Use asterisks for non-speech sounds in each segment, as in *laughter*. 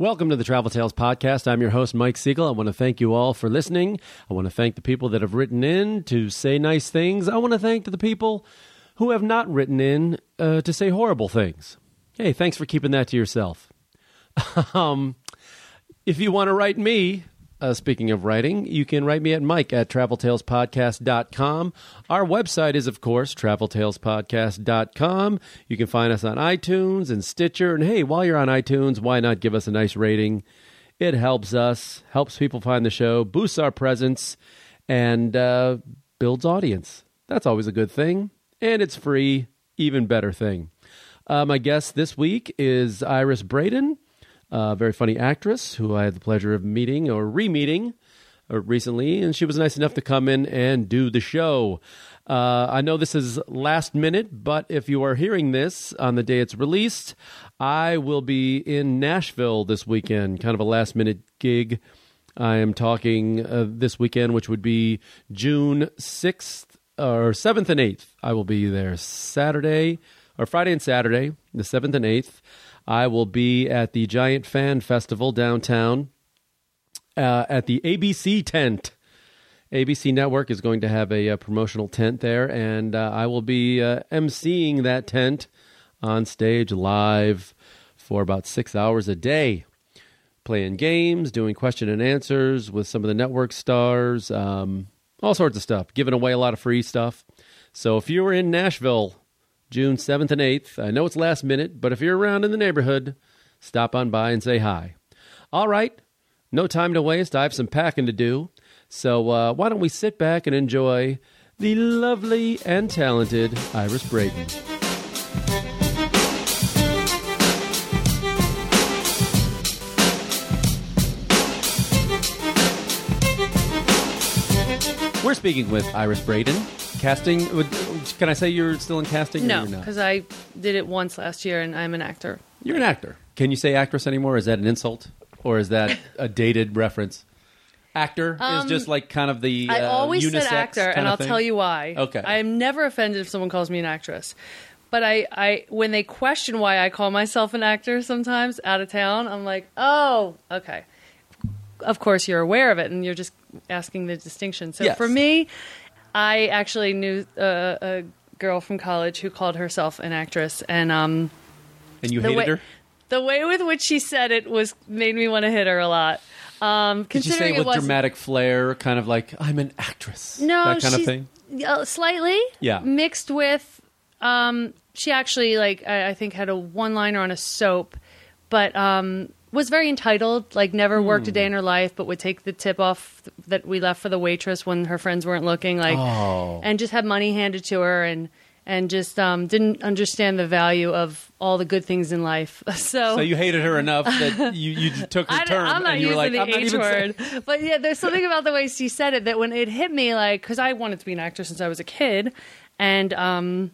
Welcome to the Travel Tales Podcast. I'm your host, Mike Siegel. I want to thank you all for listening. I want to thank the people that have written in to say nice things. I want to thank the people who have not written in uh, to say horrible things. Hey, thanks for keeping that to yourself. *laughs* um, if you want to write me, uh, speaking of writing, you can write me at mike at traveltalespodcast.com. Our website is, of course, traveltalespodcast.com. You can find us on iTunes and Stitcher. And hey, while you're on iTunes, why not give us a nice rating? It helps us, helps people find the show, boosts our presence, and uh, builds audience. That's always a good thing. And it's free, even better thing. Uh, my guest this week is Iris Braden very funny actress who I had the pleasure of meeting or re meeting uh, recently, and she was nice enough to come in and do the show. Uh, I know this is last minute, but if you are hearing this on the day it's released, I will be in Nashville this weekend, kind of a last minute gig. I am talking uh, this weekend, which would be June 6th or 7th and 8th. I will be there Saturday or Friday and Saturday, the 7th and 8th. I will be at the Giant Fan Festival downtown uh, at the ABC tent. ABC Network is going to have a, a promotional tent there, and uh, I will be uh, emceeing that tent on stage live for about six hours a day, playing games, doing question and answers with some of the network stars, um, all sorts of stuff, giving away a lot of free stuff. So if you're in Nashville June 7th and 8th. I know it's last minute, but if you're around in the neighborhood, stop on by and say hi. All right, no time to waste. I have some packing to do. So uh, why don't we sit back and enjoy the lovely and talented Iris Braden. We're speaking with Iris Braden, casting. Can I say you're still in casting? No, because I did it once last year, and I'm an actor. You're an actor. Can you say actress anymore? Is that an insult, or is that a dated *laughs* reference? Actor um, is just like kind of the. I uh, always said actor, and I'll thing? tell you why. Okay, I'm never offended if someone calls me an actress. But I, I, when they question why I call myself an actor sometimes out of town, I'm like, oh, okay. Of course, you're aware of it, and you're just asking the distinction. So yes. for me, I actually knew uh, a girl from college who called herself an actress, and um, and you hated way, her. The way with which she said it was made me want to hit her a lot. Um, Did you say it with dramatic flair, kind of like I'm an actress? No, that kind of thing. Uh, slightly, yeah, mixed with. Um, she actually like I, I think had a one liner on a soap, but um, was very entitled, like never worked a day in her life, but would take the tip off that we left for the waitress when her friends weren't looking, like, oh. and just had money handed to her, and and just um, didn't understand the value of all the good things in life. *laughs* So, so you hated her enough that you, you took her *laughs* turn, I'm not and you were using like, the H word, *laughs* but yeah, there's something about the way she said it that when it hit me, like, because I wanted to be an actor since I was a kid, and um,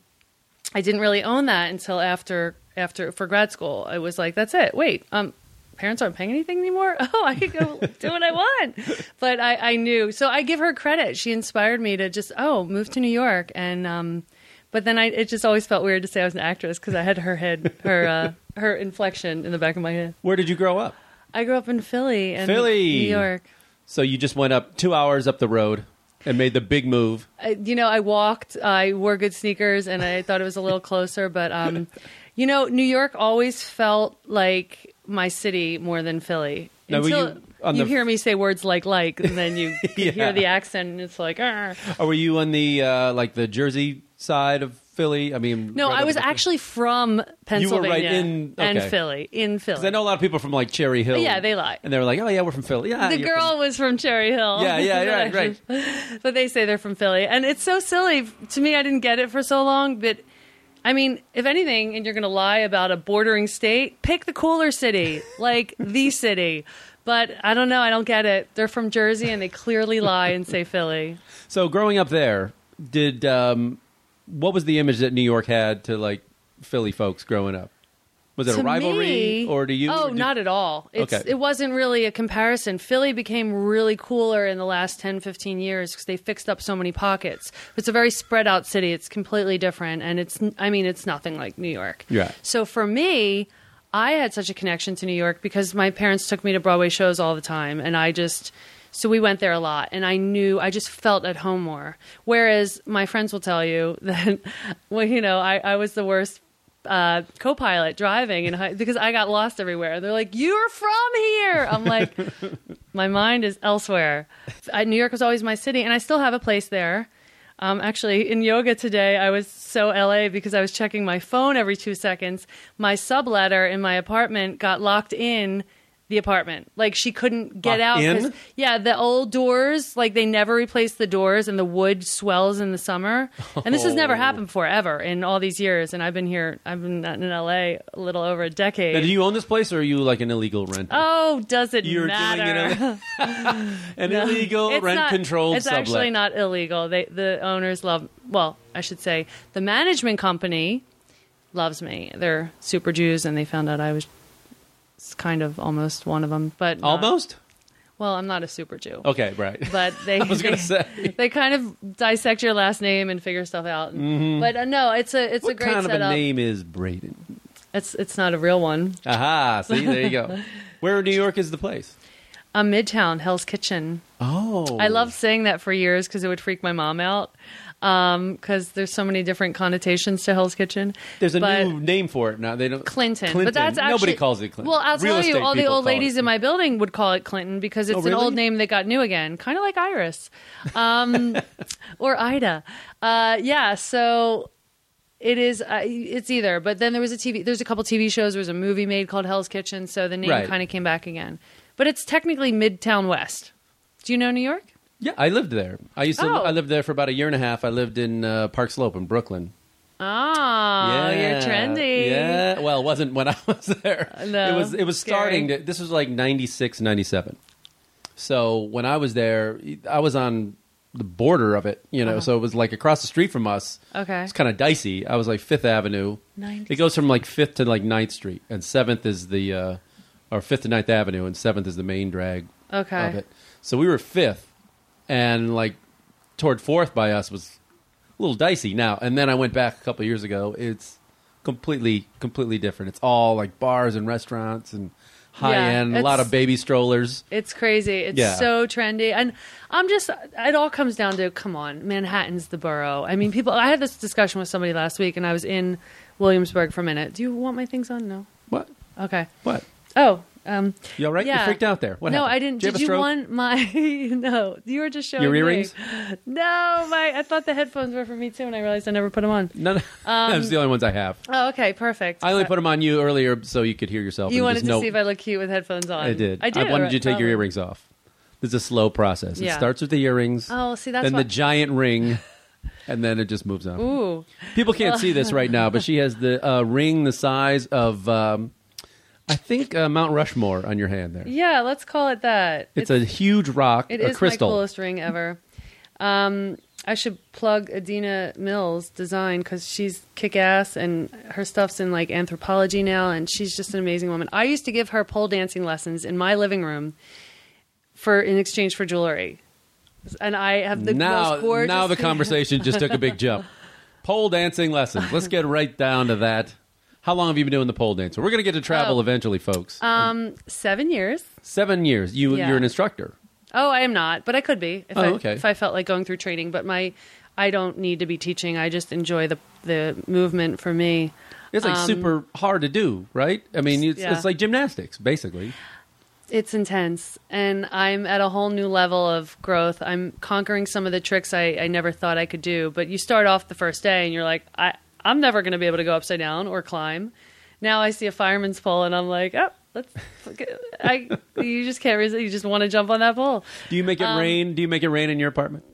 I didn't really own that until after after for grad school. I was like, that's it. Wait, um, parents aren't paying anything anymore. *laughs* Oh, I can go do what I want. But I, I, knew, so I give her credit. She inspired me to just oh move to New York, and um, but then I it just always felt weird to say I was an actress because I had her head her uh, her inflection in the back of my head. Where did you grow up? I grew up in Philly, and Philly, New York. So you just went up two hours up the road and made the big move. I, you know, I walked. I wore good sneakers, and I thought it was a little closer. But um, you know, New York always felt like my city more than Philly. Now, Until you, you the... hear me say words like "like," and then you *laughs* yeah. hear the accent, and it's like, Arr. Or were you on the uh, like the Jersey side of Philly? I mean, no, right I was actually from Pennsylvania You were right in, okay. and Philly. In Philly, Because I know a lot of people from like Cherry Hill. Yeah, they lie, and they were like, "Oh yeah, we're from Philly." Yeah, the girl from... was from Cherry Hill. Yeah, yeah, right, right. *laughs* but they say they're from Philly, and it's so silly to me. I didn't get it for so long, but I mean, if anything, and you're going to lie about a bordering state, pick the cooler city, *laughs* like the city. But I don't know. I don't get it. They're from Jersey, and they clearly lie and say Philly. So, growing up there, did um, what was the image that New York had to like Philly folks growing up? Was it a rivalry, me, or do you? Oh, did, not at all. It's, okay. It wasn't really a comparison. Philly became really cooler in the last 10, 15 years because they fixed up so many pockets. It's a very spread out city. It's completely different, and it's. I mean, it's nothing like New York. Yeah. So for me, I had such a connection to New York because my parents took me to Broadway shows all the time, and I just so we went there a lot, and I knew I just felt at home more. Whereas my friends will tell you *laughs* that, well, you know, I, I was the worst uh, co-pilot driving and high, because I got lost everywhere. They're like, "You're from here." I'm like, *laughs* my mind is elsewhere. I, New York was always my city, and I still have a place there. Um, actually, in yoga today, I was so LA because I was checking my phone every two seconds. My subletter in my apartment got locked in the apartment. Like she couldn't get Locked out. in? Yeah, the old doors, like they never replaced the doors, and the wood swells in the summer. And this has never Oh. happened before ever in all these years. And I've been here. I've been in LA a little over a decade. Now, do you own this place, or are you like an illegal rent? Oh, does it You're matter? doing an *laughs* illegal rent controlled It's sublet. actually not illegal. They the owners love. Well, I should say the management company loves me. They're super Jews, and they found out I was kind of almost one of them. But not- Almost. well, I'm not a super Jew. Okay, right. But *laughs* they, I was gonna they- say. they kind of dissect your last name and figure stuff out. But uh, no, it's a it's what a great. What kind of setup. a name is Braden? It's it's not a real one. Aha! See, there you go. *laughs* Where in New York is the place? A Midtown Hell's Kitchen. Oh, I loved saying that for years because it would freak my mom out. Because there's so many different connotations to Hell's Kitchen. There's a but new name for it now. They don't Clinton. Clinton. But that's actually nobody calls it Clinton. Well, I'll Real tell you, all the old ladies in my building would call it Clinton because it's Oh, an old name that got new again, kind of like Iris, um, *laughs* or Ida. Uh, yeah, so it is. Uh, it's either. But then there was a TV. There's a couple TV shows. There was a movie made called Hell's Kitchen, so the name Right. kind of came back again. But it's technically Midtown West. Do you know New York? Yeah, I lived there. I used to. Oh. I lived there for about a year and a half. I lived in uh, Park Slope in Brooklyn. Oh, you're trendy. Yeah. Well, it wasn't when *laughs* I was there. No, it was. It was scary. starting. To, this was like 96, 97. So when I was there, I was on the border of it. You know, Uh-huh. so it was like across the street from us. Okay. It's kind of dicey. I was like Fifth Avenue. 96. It goes from like Fifth to like 9th Street, and Seventh is the, uh, or Fifth and Ninth Avenue, and Seventh is the main drag Okay. of it. So we were fifth, and like toward fourth by us was a little dicey now. And then I went back a couple years ago. It's completely, completely different. It's all like bars and restaurants and high Yeah, end. A lot it's- of baby strollers. It's crazy. It's Yeah. so trendy. And I'm just, it all comes down to, come on, Manhattan's the borough. I mean, people, I had this discussion with somebody last week and I was in Williamsburg for a minute. Do you want my things on? No. What? Okay. What? Oh, um, You all right? Yeah. You freaked out there. What no, happened? I didn't. Did you, Did you want my, *laughs* no, you were just showing me Your me. earrings? No, my, I thought the headphones were for me too and I realized I never put them on. No, no. *laughs* That's the only ones I have. Oh, okay. Perfect. I only Uh, put them on you earlier so you could hear yourself. You wanted to know- see if I look cute with headphones on. I did. I did. wanted you to take your Oh. earrings off. It's a slow process. It starts with the earrings. Oh, see, that's then why- the giant ring, *laughs* and then it just moves on. Ooh. People can't see this right now, but she has the uh, ring the size of, um, I think, uh, Mount Rushmore on your hand there. Yeah, let's call it that. It's, a huge rock, It a is crystal. my coolest ring ever. Um, I should plug Adina Mills Design because she's kick ass and her stuff's in like Anthropologie now, and she's just an amazing woman. I used to give her pole dancing lessons in my living room for in exchange for jewelry, and I have the now, most gorgeous. now the *laughs* conversation just took a big jump. Pole dancing lessons. Let's get right down to that. How long have you been doing the pole dance? We're going to get to travel Oh. eventually, folks. um, seven years. Seven years. You, Yeah. You're an instructor. Oh, I am not, but I could be if Oh, I okay. if I felt like going through training. But my, I don't need to be teaching. I just enjoy the the movement for me. It's like Um, super hard to do, right? I mean, it's, Yeah. it's like gymnastics, basically. It's intense, and I'm at a whole new level of growth. I'm conquering some of the tricks I, I never thought I could do. But you start off the first day, and you're like, I I'm never going to be able to go upside down or climb. Now I see a fireman's pole, and I'm like, oh, let's. I you just can't resist. You just want to jump on that pole. Do you make it Um, rain? Do you make it rain in your apartment?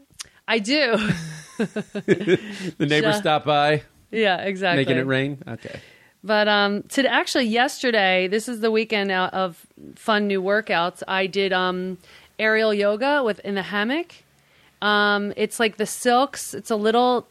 I do. *laughs* *laughs* The neighbors stop by, yeah, exactly. making it rain. Okay. But um, to actually yesterday, this is the weekend of fun new workouts. I did um, aerial yoga with in the hammock. Um, it's like the silks. It's a little.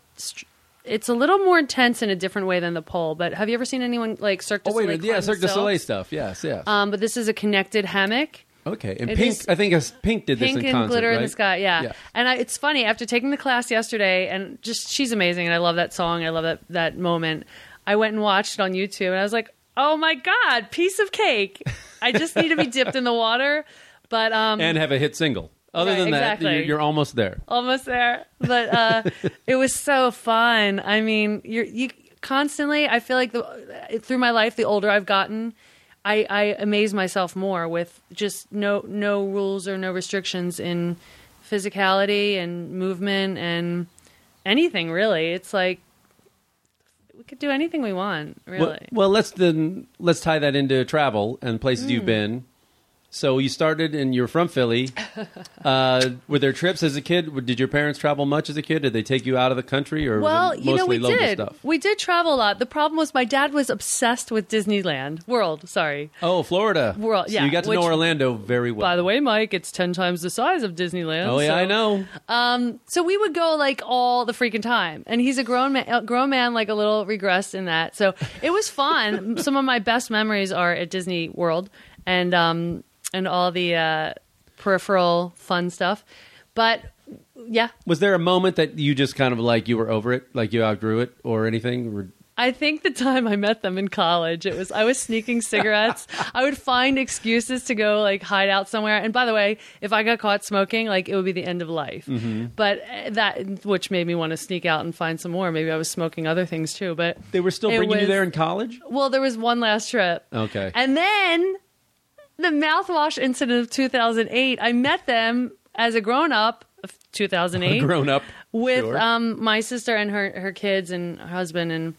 It's a little more intense in a different way than the pole. But have you ever seen anyone like Cirque du Oh wait, Soleil? yeah, Cirque du? Soleil stuff. Yes, yes. Um, but this is a connected hammock. okay, and it Pink. is- I think Pink did this Pink in and concert, glitter in the sky, yeah. Yeah. And I, it's funny after taking the class yesterday, and just she's amazing, and I love that song. I love that that moment. I went and watched it on YouTube, and I was like, Oh my god, piece of cake. I just need to be dipped in the water, but um *laughs* and have a hit single. Other Right, than that, exactly. you're, you're almost there. almost there. But uh *laughs* it was so fun. I mean, you're you constantly I feel like the through my life the older I've gotten, I I amaze myself more with just no no rules or no restrictions in physicality and movement and anything really. It's like we could do anything we want, really. Well, well, let's then let's tie that into travel and places Hmm. you've been. So you started and you're from Philly. *laughs* Uh, were there trips as a kid? Did your parents travel much as a kid? Did they take you out of the country, or Well, you know, mostly we local did. stuff? We did travel a lot. The problem was my dad was obsessed with Disneyland World. Sorry. Oh, Florida. World- So yeah, you got to which- know Orlando very well. By the way, Mike, it's ten times the size of Disneyland. oh yeah, so- I know. Um, so we would go like all the freaking time, and he's a grown man, grown man, like a little regressed in that. So it was fun. *laughs* Some of my best memories are at Disney World, and um, and all the uh, peripheral fun stuff. But yeah, Was there a moment that you just kind of like you were over it, like you outgrew it, or anything? Or- I think the time I met them in college, it was I was sneaking *laughs* cigarettes. I would find excuses to go like hide out somewhere. And by the way, if I got caught smoking, like it would be the end of life. Mm-hmm. But uh, that, which made me want to sneak out and find some more. Maybe I was smoking other things too. But They were still It bringing you was- there in college. well, there was one last trip, Okay. and then the mouthwash incident of 2008. I met them as a grown up of 2008 *laughs* Grown up with sure. um, my sister and her her kids and her husband, and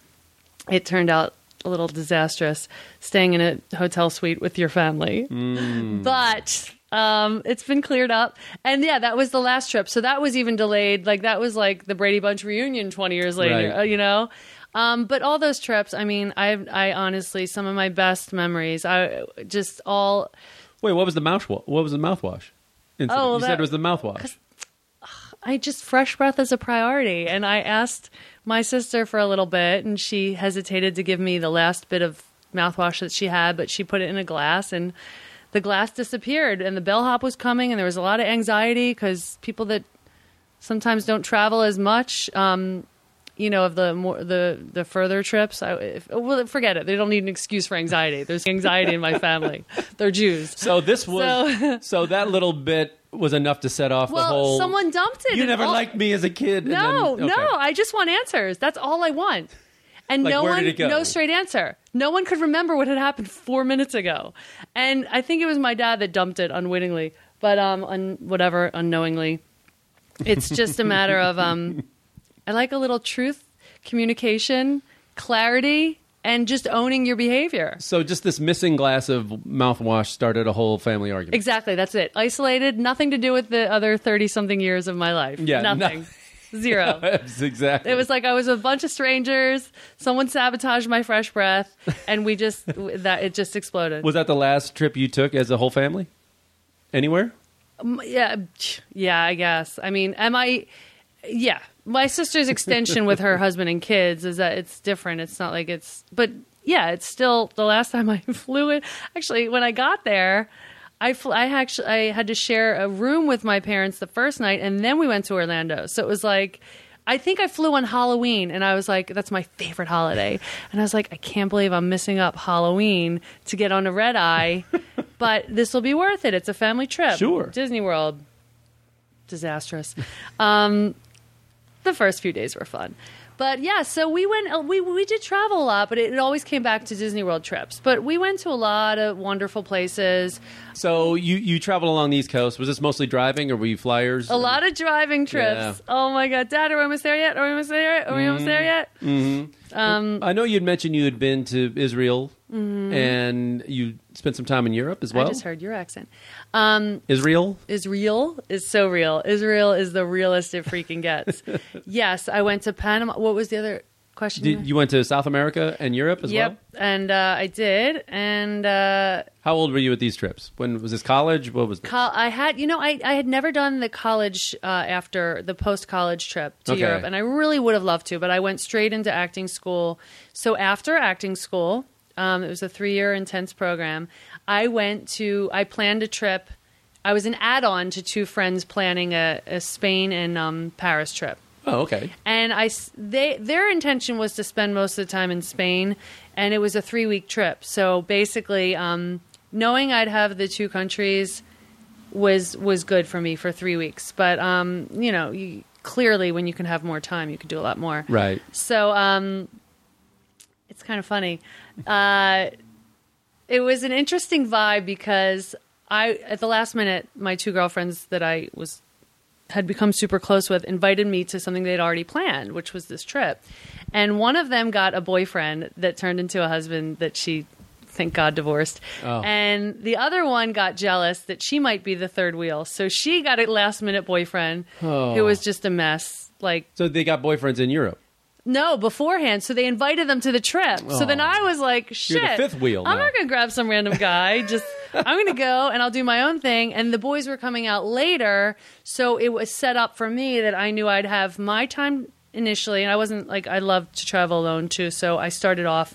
it turned out a little disastrous staying in a hotel suite with your family. Mm. But um, it's been cleared up, and yeah, that was the last trip. So that was even delayed. Like that was like the Brady Bunch reunion twenty years later. Right. uh, you know. Um, but all those trips, I mean, I, I honestly, some of my best memories, I just all Wait, what was the mouthwash? What was the mouthwash? Incident? Oh, you said it was the mouthwash. I just fresh breath is a priority. And I asked my sister for a little bit, and she hesitated to give me the last bit of mouthwash that she had, but she put it in a glass, and the glass disappeared. And the bellhop was coming, and there was a lot of anxiety because people that sometimes don't travel as much. Um, you know, of the more the the further trips, I if, well, forget it. They don't need an excuse for anxiety. There's anxiety in my family. They're Jews. So this was So- *laughs* so, that little bit was enough to set off Well, the whole. someone dumped it. you never all- liked me as a kid. No, then- okay. no. I just want answers. That's all I want. And Like, no one, did it go? no straight answer. No one could remember what had happened four minutes ago. And I think it was my dad that dumped it unwittingly, but um, un- whatever, unknowingly. It's just a matter of um, *laughs* I like a little truth, communication, clarity, and just owning your behavior. So just this missing glass of mouthwash started a whole family argument. Exactly. That's it. Isolated. Nothing to do with the other thirty something years of my life. Yeah, no- Nothing. Zero. *laughs* Exactly. It was like I was with a bunch of strangers. Someone sabotaged my fresh breath, and we just that it just exploded. Was that the last trip you took as a whole family? Anywhere? yeah, yeah. I guess. I mean, am I? Yeah, my sister's extension with her *laughs* husband and kids is that it's different. It's not like it's, but yeah, it's still the last time I *laughs* flew it. Actually, when I got there. I, fl- I actually I had to share a room with my parents the first night, and then we went to Orlando. So it was like, I think I flew on Halloween, and I was like, that's my favorite holiday. And I was like, I can't believe I'm missing up Halloween to get on a red eye, *laughs* but this will be worth it. It's a family trip. Sure. Disney World. Disastrous. Um, the first few days were fun. But yeah, so we went. uh, We we did travel a lot, but it, it always came back to Disney World trips. But we went to a lot of wonderful places. So you you traveled along the East Coast. Was this mostly driving, or were you flyers? A lot of driving trips. Yeah. Oh my god, Dad, are we almost there yet? Are we almost there yet? Are we almost there yet? Um, I know you'd mentioned you had been to Israel, and you spent some time in Europe as well. Mm-hmm. I just heard your accent. Um, Israel. is real is so real. Israel is the realest it freaking gets. *laughs* yes, I went to Panama. What was the other question? Did, you went to South America and Europe as yep, well. and uh, I did, and uh, How old were you at these trips? When was this college? What was this? col- I had, you know, I, I had never done the college uh, after the post college trip to Okay. Europe, and I really would have loved to, but I went straight into acting school. So after acting school, um, it was a three year intense program. I went to, I planned a trip. I was an add on to two friends planning a, a Spain and um, Paris trip. Oh, okay. and I they their intention was to spend most of the time in Spain, and it was a three week trip. So basically, um, knowing I'd have the two countries was was good for me for three weeks. But um, you know, you, clearly, when you can have more time, you can do a lot more. Right. So um, it's kind of funny. Uh, it was an interesting vibe because I, at the last minute, my two girlfriends that I was had become super close with invited me to something they'd already planned, which was this trip. And one of them got a boyfriend that turned into a husband that she, thank God, divorced. Oh. And the other one got jealous that she might be the third wheel. So she got a last minute boyfriend Oh. who was just a mess. Like, So they got boyfriends in Europe. No, beforehand. So they invited them to the trip. So then Oh. I was like, shit. You're the fifth wheel I'm now. not going to grab some random guy. *laughs* Just, I'm going to go and I'll do my own thing. And the boys were coming out later. So it was set up for me that I knew I'd have my time initially. And I wasn't like, I love to travel alone too. So I started off,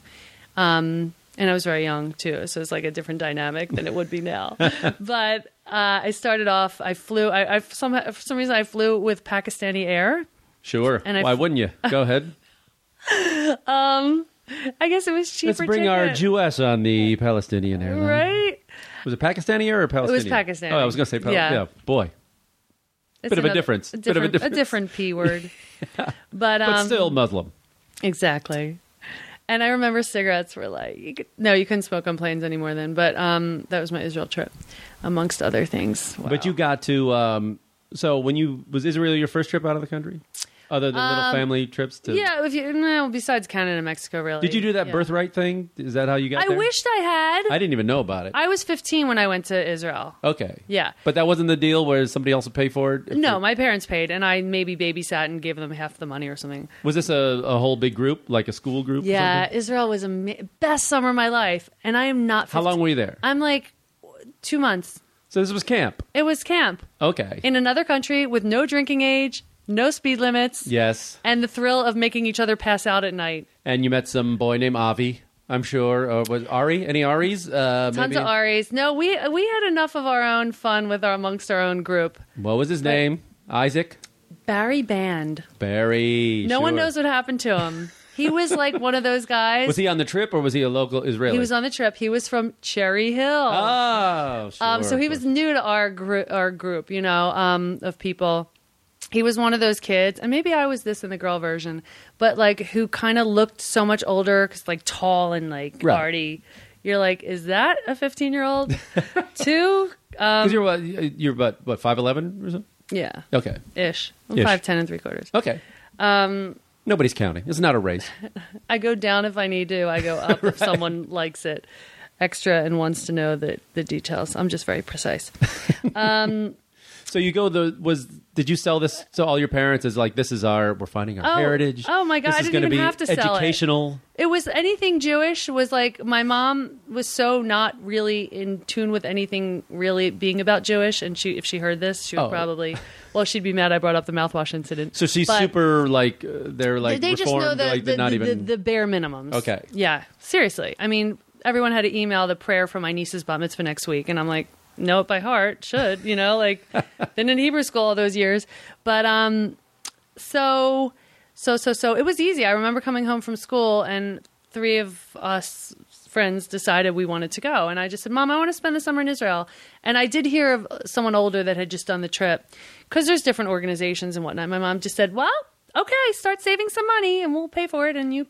um, and I was very young too. So it's like a different dynamic than it would be now. *laughs* but uh, I started off, I flew, I, I some, for some reason I flew with Pakistani Air. Sure. And Why wouldn't you? *laughs* Go ahead. um, I guess it was cheaper. Let's bring our ticket. Jewess on the Palestinian airline. Right? Was it Pakistani air or Palestinian? It was Pakistani. Oh, I was going to say Pal- Yeah. yeah. Boy. It's Bit of a another- difference. A Bit of a different, difference. different P word. *laughs* But, um, But still Muslim. Exactly. And I remember cigarettes were like, you could, no, you couldn't smoke on planes anymore then. But um, that was my Israel trip, amongst other things. But you got to. Um, so when you was Israel your first trip out of the country, other than little family trips to? Um, Yeah, if you, no, besides Canada and Mexico, really. Did you do that Yeah. birthright thing? Is that how you got I there? wished I had. I didn't even know about it. I was 15 when I went to Israel. okay. Yeah. But that wasn't the deal where somebody else would pay for it. If No, you- my parents paid, and I maybe babysat and gave them half the money or something. Was this a, a whole big group, like a school group? or Yeah, something? Israel was a best summer of my life, and I am not. 15. How long were you there? I'm like two months. So this was camp. It was camp Okay. in another country with no drinking age, no speed limits, yes. and the thrill of making each other pass out at night. And you met some boy named Avi, I'm sure. Or was Ari? Any Aris? Uh, Tons maybe? of Aries. No, we we had enough of our own fun with our amongst our own group. What was his name? Isaac? Barry Band. Barry. No one knows what happened to him. He was like one of those guys. Was he on the trip or was he a local Israeli? He was on the trip. He was from Cherry Hill. Oh, sure. Um, so he was new to our group, our group, you know, um, of people. He was one of those kids, and maybe I was this in the girl version, but like who kind of looked so much older, because like tall and like Right. arty. You're like, is that a 15 year old *laughs* too? Um, 'Cause you're what? You're what? What? Five eleven or something? yeah, Okay. ish. I'm Ish. five ten and three quarters. Okay. Um. Nobody's counting. It's not a race. *laughs* I go down if I need to. I go *laughs* up if someone likes it extra and wants to know the the details. I'm just very precise. So you go the was did you sell this to all your parents as like this is our we're finding our Oh, heritage. oh my God, This I is didn't gonna even be have to sell it. educational. It was anything Jewish was like my mom was so not really in tune with anything really being about Jewish, and she if she heard this, she would Oh. probably well she'd be mad I brought up the mouthwash incident. So she's But super like uh, they're like they just know reformed, the like the, not the, even the, the bare minimums. Okay. yeah, seriously. I mean, everyone had to email the prayer for my niece's bat mitzvah next week, and I'm like. Know it by heart, should you know? Like, *laughs* been in Hebrew school all those years, but um, so so so so it was easy. I remember coming home from school and three of us friends decided we wanted to go. And i just said mom i want to spend the summer in israel. And i did hear of someone older that had just done the trip because there's different organizations and whatnot. My mom just said well okay start saving some money and we'll pay for it and you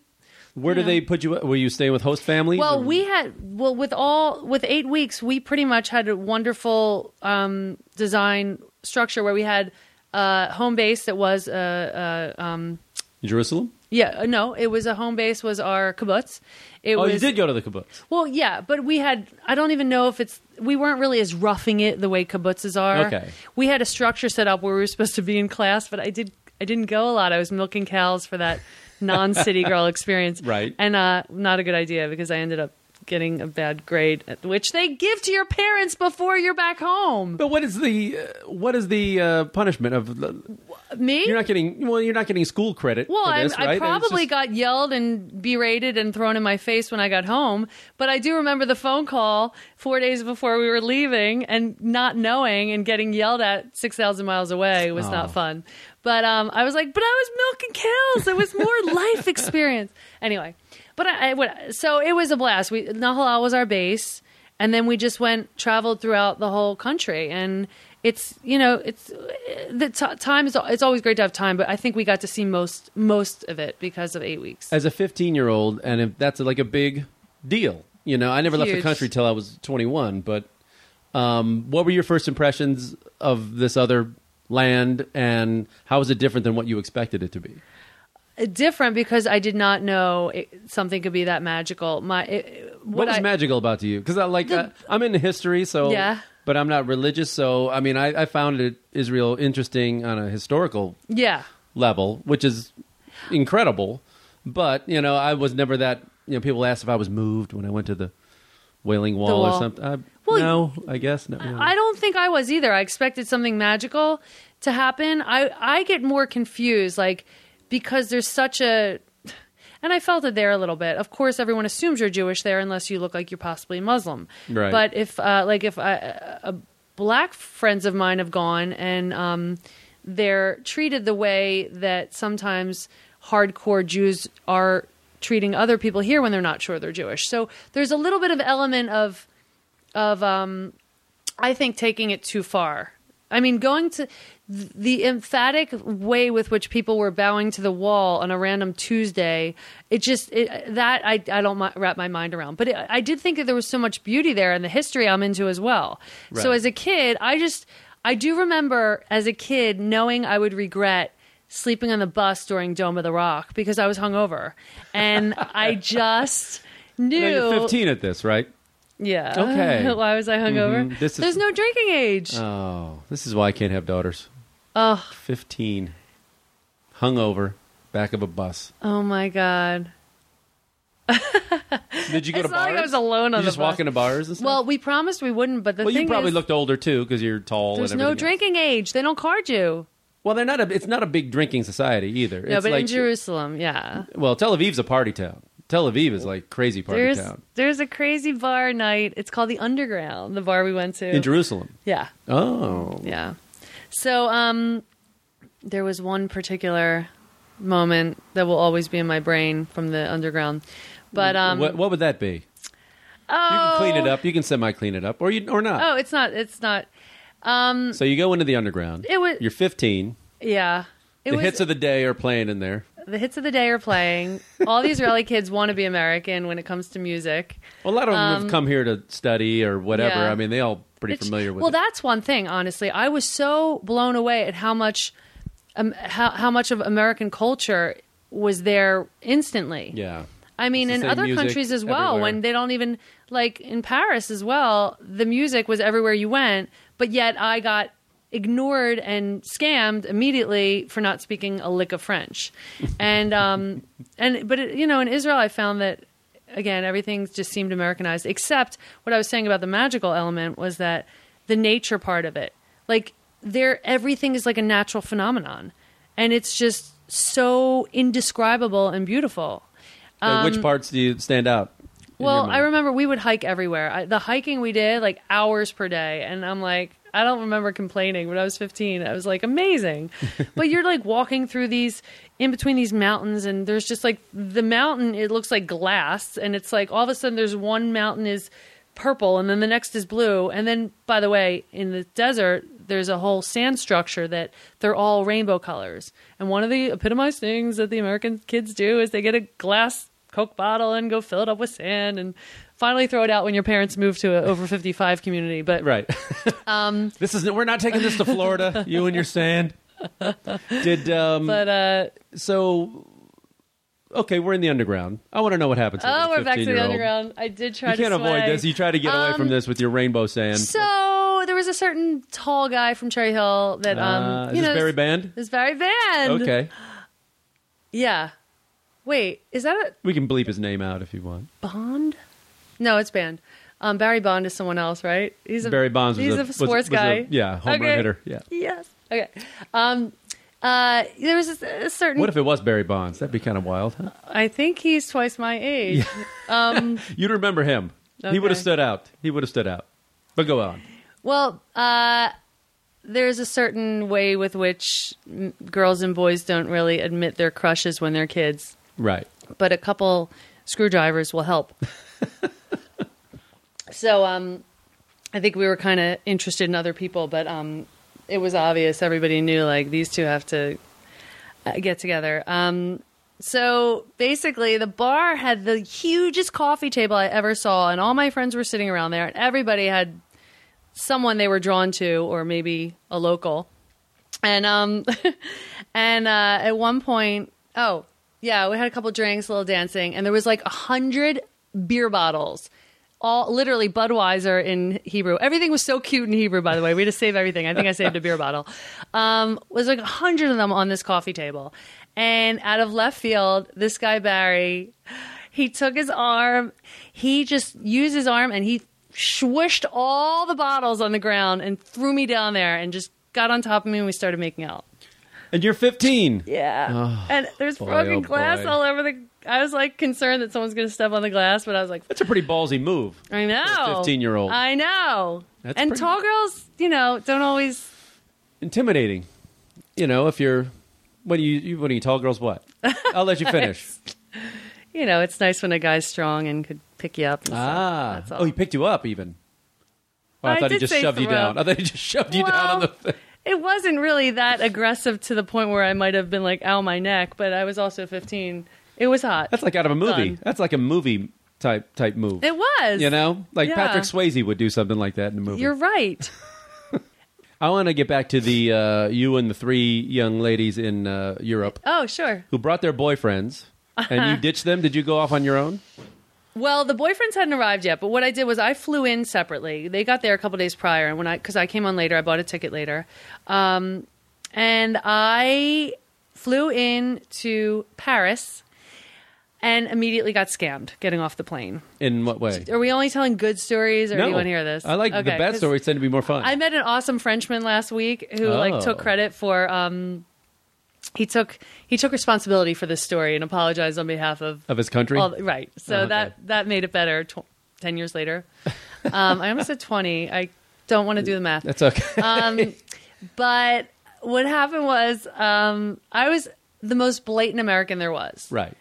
Where do they put you? Were you staying with host families? well, or- we had well with all with eight weeks, we pretty much had a wonderful um, design structure where we had a home base that was uh, uh, um, Jerusalem. yeah, uh, no, it was a home base was our kibbutz. It Oh, was you did go to the kibbutz. well, yeah, but we had I don't even know if it's we weren't really as roughing it the way kibbutzes are. Okay. We had a structure set up where we were supposed to be in class, but I did I didn't go a lot. I was milking cows for that non-city girl *laughs* experience. Right. And uh not a good idea because I ended up getting a bad grade which they give to your parents before you're back home. But what is the uh, what is the uh, punishment of? Me? You're not getting well. You're not getting school credit. Well, I, this, I right? It's probably just- got yelled and berated and thrown in my face when I got home. But I do remember the phone call four days before we were leaving and not knowing and getting yelled at 6,000 miles away was Oh. not fun. But um, I was like, but I was milking cows. It was more *laughs* life experience. Anyway, but I, I what, so it was a blast. We Nahalal was our base, and then we just went traveled throughout the whole country, and it's you know it's the t- time is it's always great to have time, but I think we got to see most most of it because of eight weeks. As a 15 year old, and if that's like a big deal. You know, I never left the country till I was 21. But um, what were your first impressions of this other land, and how was it different than what you expected it to be? different because I did not know it, something could be that magical. My it, What, was I, magical about to you? Because I like The- uh, I'm into history, so Yeah. But I'm not religious, so I mean, I, I found it Israel interesting on a historical Yeah, level, which is incredible. But you know, I was never that. You know, people asked if I was moved when I went to the Wailing Wall, or something. I, Well, no, I guess no. no. I don't think I was either. I expected something magical to happen. I I get more confused, like because there's such a. And I felt it there a little bit. Of course, everyone assumes you're Jewish there unless you look like you're possibly Muslim. Right. But if, uh, like, if I, uh, black friends of mine have gone and um, they're treated the way that sometimes hardcore Jews are treating other people here when they're not sure they're Jewish. So there's a little bit of element of of um, I think taking it too far. I mean, going to the emphatic way with which people were bowing to the wall on a random Tuesday, it just it, that I I don't wrap my mind around. But it, I did think that there was so much beauty there, and the history I'm into as well. So as a kid, I just I do remember as a kid knowing I would regret sleeping on the bus during Dome of the Rock because I was hungover, and I *laughs* just knew. Now you're 15 at this, right? Yeah. Okay. *laughs* Why was I hungover? Mhm. This is- There's no drinking age. Oh, this is why I can't have daughters. oh, 15, hungover, back of a bus. oh my god. Did you go *laughs* It's to bars? like I was alone on you the just walk bus. into bars and stuff. Well, we promised we wouldn't, but the well, thing you probably is, looked older too because you're tall. there's and no else. drinking age. They don't card you. Well, they're not. A, it's not a big drinking society either. No, it's but like, in Jerusalem, yeah. Well, Tel Aviv's a party town. Tel Aviv is like crazy party There's town there's a crazy bar night. It's called the Underground, the bar we went to. in Jerusalem. yeah. Oh, Yeah. So um there was one particular moment that will always be in my brain from the underground. But um what, what would that be? oh, You can clean it up. You can semi clean it up, or you or not. Oh, it's not it's not So you go into the underground. It was- You're 15. yeah. The was hits of the day are playing in there. the hits of the day are playing. All the Israeli *laughs* kids want to be American when it comes to music. Well, a lot of them have come here to study or whatever. Um, yeah. I mean, they all pretty It's- familiar with well, it. that's one thing. Honestly, I was so blown away at how much, um, how how much of American culture was there instantly. yeah. I mean, in other countries as well, everywhere. when they don't even like in Paris as well, the music was everywhere you went, but yet I got ignored and scammed immediately for not speaking a lick of French, *laughs* and um, and but it, you know, in Israel, I found that again everything just seemed Americanized, except what I was saying about the magical element was that the nature part of it, like there, everything is like a natural phenomenon, and it's just so indescribable and beautiful. Uh, which parts do you stand out? Well, I remember we would hike everywhere. I, the hiking we did like hours per day, and I'm like, I don't remember complaining. When I was 15, I was like, amazing. *laughs* but you're like walking through these in between these mountains, and there's just like the mountain. It looks like glass, and it's like all of a sudden there's one mountain is purple, and then the next is blue, and then by the way, in the desert. There's a whole sand structure that they're all rainbow colors. And one of the epitomized things that the American kids do is they get a glass Coke bottle and go fill it up with sand and finally throw it out when your parents move to an over 55 community. But Right. *laughs* um, *laughs* this is we're not taking this to Florida. *laughs* you and your sand. Did um but uh, so okay, we're in the underground. I want to know what happens. oh, we're back to the underground. I did try You to can't avoid this. You try to get away from Um, this with your rainbow sand. So there was a certain tall guy from Cherry Hill that um, uh, is you this know, Barry Band? This Barry Band. Okay. Yeah. Wait, is that a We can bleep his name out if you want. Bond? No, it's Band. Um, Barry Bond is someone else, right? He's a Barry Bonds was he's a- a, sports was a- guy. yeah, home run hitter, yeah. Yes. Okay. Um, uh, there was a, a certain. What if it was Barry Bonds? That'd be kind of wild, huh? I think he's twice my age. *laughs* Um, *laughs* You'd remember him. He would have stood out. He would have stood out. But go on. well, uh, there's a certain way with which mm, girls and boys don't really admit their crushes when they're kids, Right. but a couple screwdrivers will help. *laughs* so, um, I think we were kind of interested in other people, but um, it was obvious. Everybody knew like these two have to uh, get together. Um, so basically, the bar had the hugest coffee table I ever saw, and all my friends were sitting around there, and everybody had someone they were drawn to, or maybe a local. And um, *laughs* and uh, at one point, oh yeah, we had a couple drinks, a little dancing, and there was like a hundred beer bottles. All literally Budweiser in Hebrew. Everything was so cute in Hebrew, by the way. We had to save everything. I think I saved a beer bottle. Um, was like a hundred of them on this coffee table, and out of left field, this guy Barry, he took his arm, he just used his arm and he swished all the bottles on the ground and threw me down there and just got on top of me and we started making out. And you're 15. Yeah. Oh, and there's boy, broken oh, glass boy. all over the. I was like concerned that someone's going to step on the glass, but I was like, That's a pretty ballsy move. I know. 15-year-old. I know. That's and pretty- tall girls, you know, don't always. Intimidating. You know, if you're. What do you, you what are you tall girls what? I'll let you *laughs* finish. You know, it's nice when a guy's strong and could pick you up. And stuff. ah. That's all. Oh, he picked you up even. Oh, I, I thought he just say shoved you down. I thought he just shoved you down on the Well, It wasn't really that aggressive to the point where I might have been like, ow, my neck, but I was also 15. It was hot. That's like out of a movie. Done. That's like a movie type type move. it was. you know? Like Yeah. Patrick Swayze would do something like that in a movie. You're right. *laughs* *laughs* I want to get back to the uh, you and the three young ladies in uh, Europe Oh, sure. who brought their boyfriends and you ditched them. Did you go off on your own? Well, the boyfriends hadn't arrived yet, but what I did was I flew in separately. They got there a couple days prior, and when I because I came on later, I bought a ticket later, um, and I flew in to Paris and immediately got scammed getting off the plane. In what way? Are we only telling good stories, or do you want to hear this? I like the Okay, bad 'cause stories tend to be more fun. I met an awesome Frenchman last week who Oh. like took credit for. Um, he took he took responsibility for this story and apologized on behalf of of his country. all, right. So Oh, okay. that that made it better. Tw- Ten years later, um, I almost said twenty. I don't want to do the math. That's okay. *laughs* Um, but what happened was um, I was the most blatant American there was. right.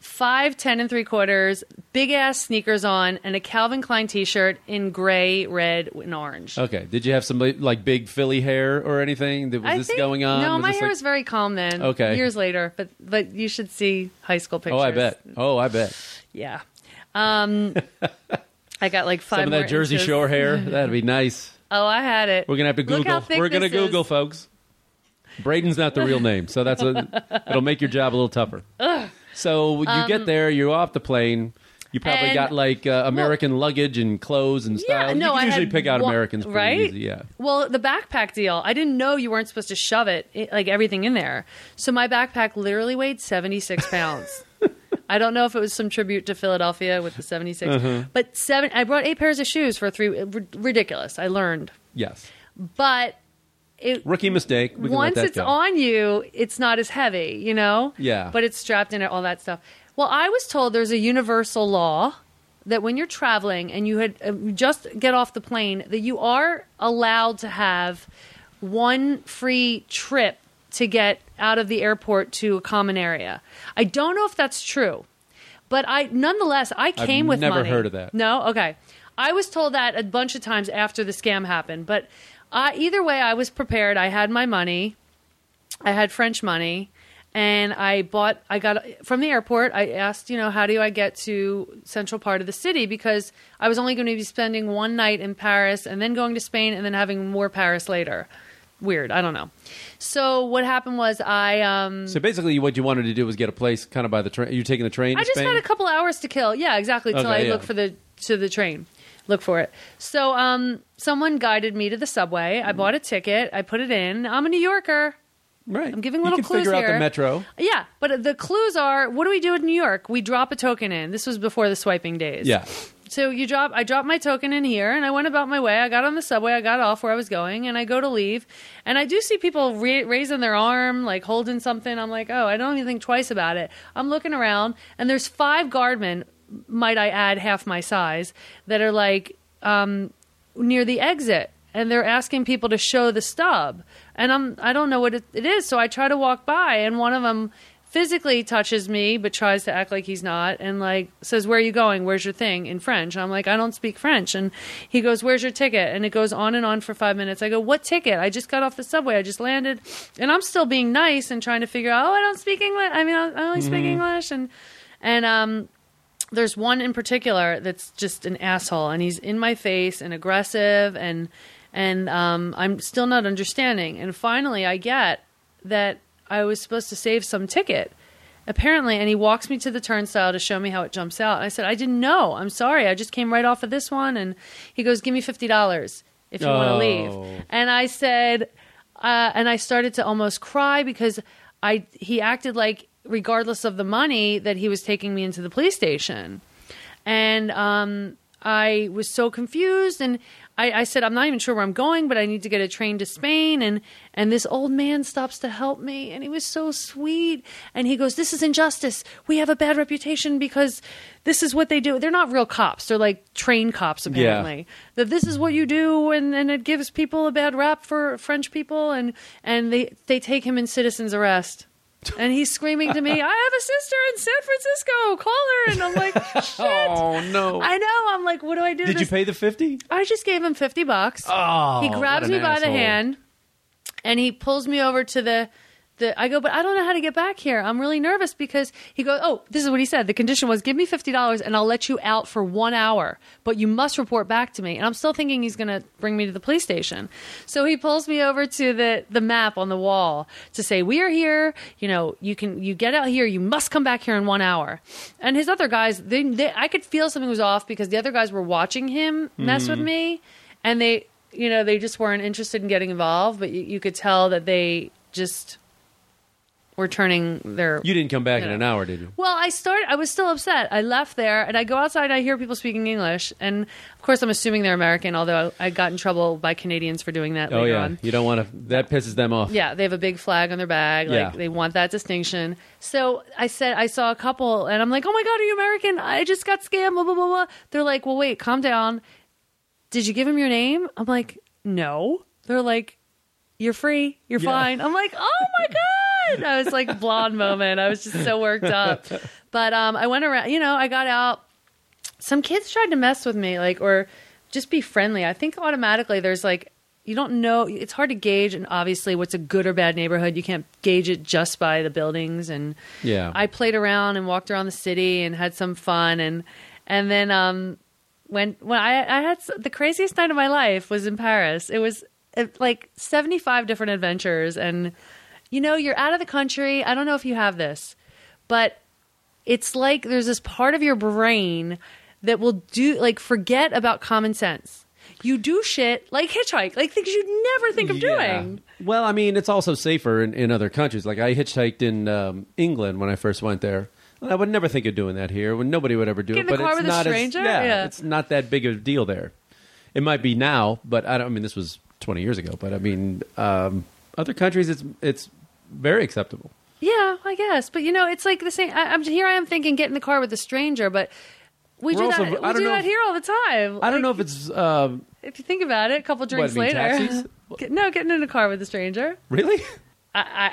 Five, ten and three quarters, big ass sneakers on, and a Calvin Klein T-shirt in gray, red, and orange. Okay. Did you have some like big Philly hair or anything? Was I this think- going on? No, Was my hair like- was very calm then. Okay. years later, but but you should see high school pictures. Oh, I bet. Oh, I bet. Yeah. Um, *laughs* I got like five Some of that Jersey inches. Shore hair. *laughs* That'd be nice. Oh, I had it. We're gonna have to Google. We're gonna this is. Google, folks. Braden's not the real name, so that's a, *laughs* it'll make your job a little tougher. So you get there, you're off the plane. You probably Um, and- got like uh, American luggage and clothes and stuff. Yeah, no, you can I usually had pick out one- Americans pretty right? easy. Yeah. Well, the backpack deal, I didn't know you weren't supposed to shove it, it like everything in there. So my backpack literally weighed 76 *laughs* pounds. I don't know if it was some tribute to Philadelphia with the 76, Uh-huh. but seven. I brought eight pairs of shoes for three. r- Ridiculous. I learned, Yes. but it Rookie mistake. We once it's go. on you, it's not as heavy, you know? Yeah. But it's strapped in it, all that stuff. Well, I was told there's a universal law that when you're traveling and you had uh, just get off the plane, that you are allowed to have one free trip to get out of the airport to a common area. I don't know if that's true. But I nonetheless I came with never money. heard of that. No, okay. I was told that a bunch of times after the scam happened, but uh, either way, I was prepared. I had my money. I had French money, and I bought. I got from the airport. I asked, you know, how do I get to central part of the city because I was only going to be spending one night in Paris and then going to Spain and then having more Paris later. Weird. I don't know. So what happened was I um So basically, what you wanted to do was get a place kind of by the train. You're taking the train? I just Spain? had a couple hours to kill. Yeah, exactly. Till Okay, I yeah. look for the to the train, look for it. So, um, someone guided me to the subway. I bought a ticket. I put it in. I'm a New Yorker. Right. I'm giving little you can clues figure out the metro. Yeah, but the clues are: what do we do in New York? We drop a token in. This was before the swiping days. Yeah. So you drop, I dropped my token in here, and I went about my way. I got on the subway, I got off where I was going, and I go to leave, and I do see people ra- raising their arm, like holding something. I'm like, oh, I don't even think twice about it. I'm looking around, and there's five guardmen, might I add, half my size, that are like um, near the exit. and they're asking people to show the stub, and I'm I don't know what it, it is, so I try to walk by, and one of them physically touches me but tries to act like he's not and like says where are you going? Where's your thing? in french. I'm like i don't speak french. And he goes where's your ticket? And it goes on and on for five minutes. I go what ticket? I just got off the subway. I just landed. And i'm still being nice and trying to figure out oh i don't speak english. I mean i only speak english. And and um there's one in particular that's just an asshole and he's in my face and aggressive and and um, i'm still not understanding. And finally i get that i was supposed to save some ticket. Apparently and he walks me to the turnstile to show me how it jumps out. I said i didn't know. I'm sorry. I just came right off of this one. And he goes give me $50 if you want to Oh. leave and i said uh, and I started to almost cry because I he acted like regardless of the money that he was taking me into the police station, and um, I was so confused and. I, I said I'm not even sure where I'm going, but I need to get a train to Spain. And and this old man stops to help me, and he was so sweet. And he goes, "This is injustice. We have a bad reputation because this is what they do. They're not real cops. They're like train cops, apparently that this is what you do and, and it gives people a bad rap for French people and and they they take him in citizen's arrest. *laughs* And he's screaming to me, I have a sister in San Francisco, call her and I'm like, *laughs* Shit. Oh no! I know. I'm like, what do I do? Did you pay the fifty? I just gave him fifty bucks. Oh, he grabs me by the hand and he pulls me over to the the I go, but I don't know how to get back here. I'm really nervous because he goes, Oh, this is what he said. The condition was give me fifty dollars and I'll let you out for one hour, but you must report back to me. And I'm still thinking he's gonna bring me to the police station. So he pulls me over to the the map on the wall to say, We are here, you know, you can you get out here, you must come back here in one hour. And his other guys, they, they I could feel something was off because the other guys were watching him mess with mm-hmm. me and they you know they just weren't interested in getting involved but you, you could tell that they just were turning their You didn't come back in an hour, did you? well i started i was still upset i left there and i go outside and i hear people speaking english and of course i'm assuming they're american although i, I got in trouble by canadians for doing that Oh later yeah, on you don't want to. That pisses them off. yeah, they have a big flag on their bag. Like Yeah. they want that distinction. So I said I saw a couple and I'm like, Oh my god, are you American? I just got scammed, blah blah blah blah. They're like, Well wait, calm down. Did you give him your name? I'm like, No. They're like, You're free, you're Yeah. fine. I'm like, Oh my *laughs* god. I was like blonde moment. I was just so worked up. But um I went around you know, I got out some kids tried to mess with me like or just be friendly i think automatically there's like you don't know it's hard to gauge and obviously what's a good or bad neighborhood you can't gauge it just by the buildings and Yeah. i played around and walked around the city and had some fun and and then um when when i i had the craziest night of my life was in paris it was like 75 different adventures and you know you're out of the country i don't know if you have this but it's like there's this part of your brain that will do like forget about common sense. You do shit like hitchhike, like things you'd never think of Yeah. doing. Well, I mean, it's also safer in, in other countries. Like I hitchhiked in um, England when I first went there. And I would never think of doing that here. When nobody would ever do Get it. but car it's with a not stranger? As, yeah, Yeah. it's not that big of a deal there. It might be now, but I don't. I mean, this was 20 years ago. But I mean, um, other countries, it's it's very acceptable. Yeah, I guess, but you know, it's like the same. I, I'm here. I am thinking get in the car with a stranger, but we We're do also- that. I We know that if- here all the time. I don't know if it's um, if you think about it. A couple drinks I mean, later. *laughs* Get- no, getting in a car with a stranger. really. I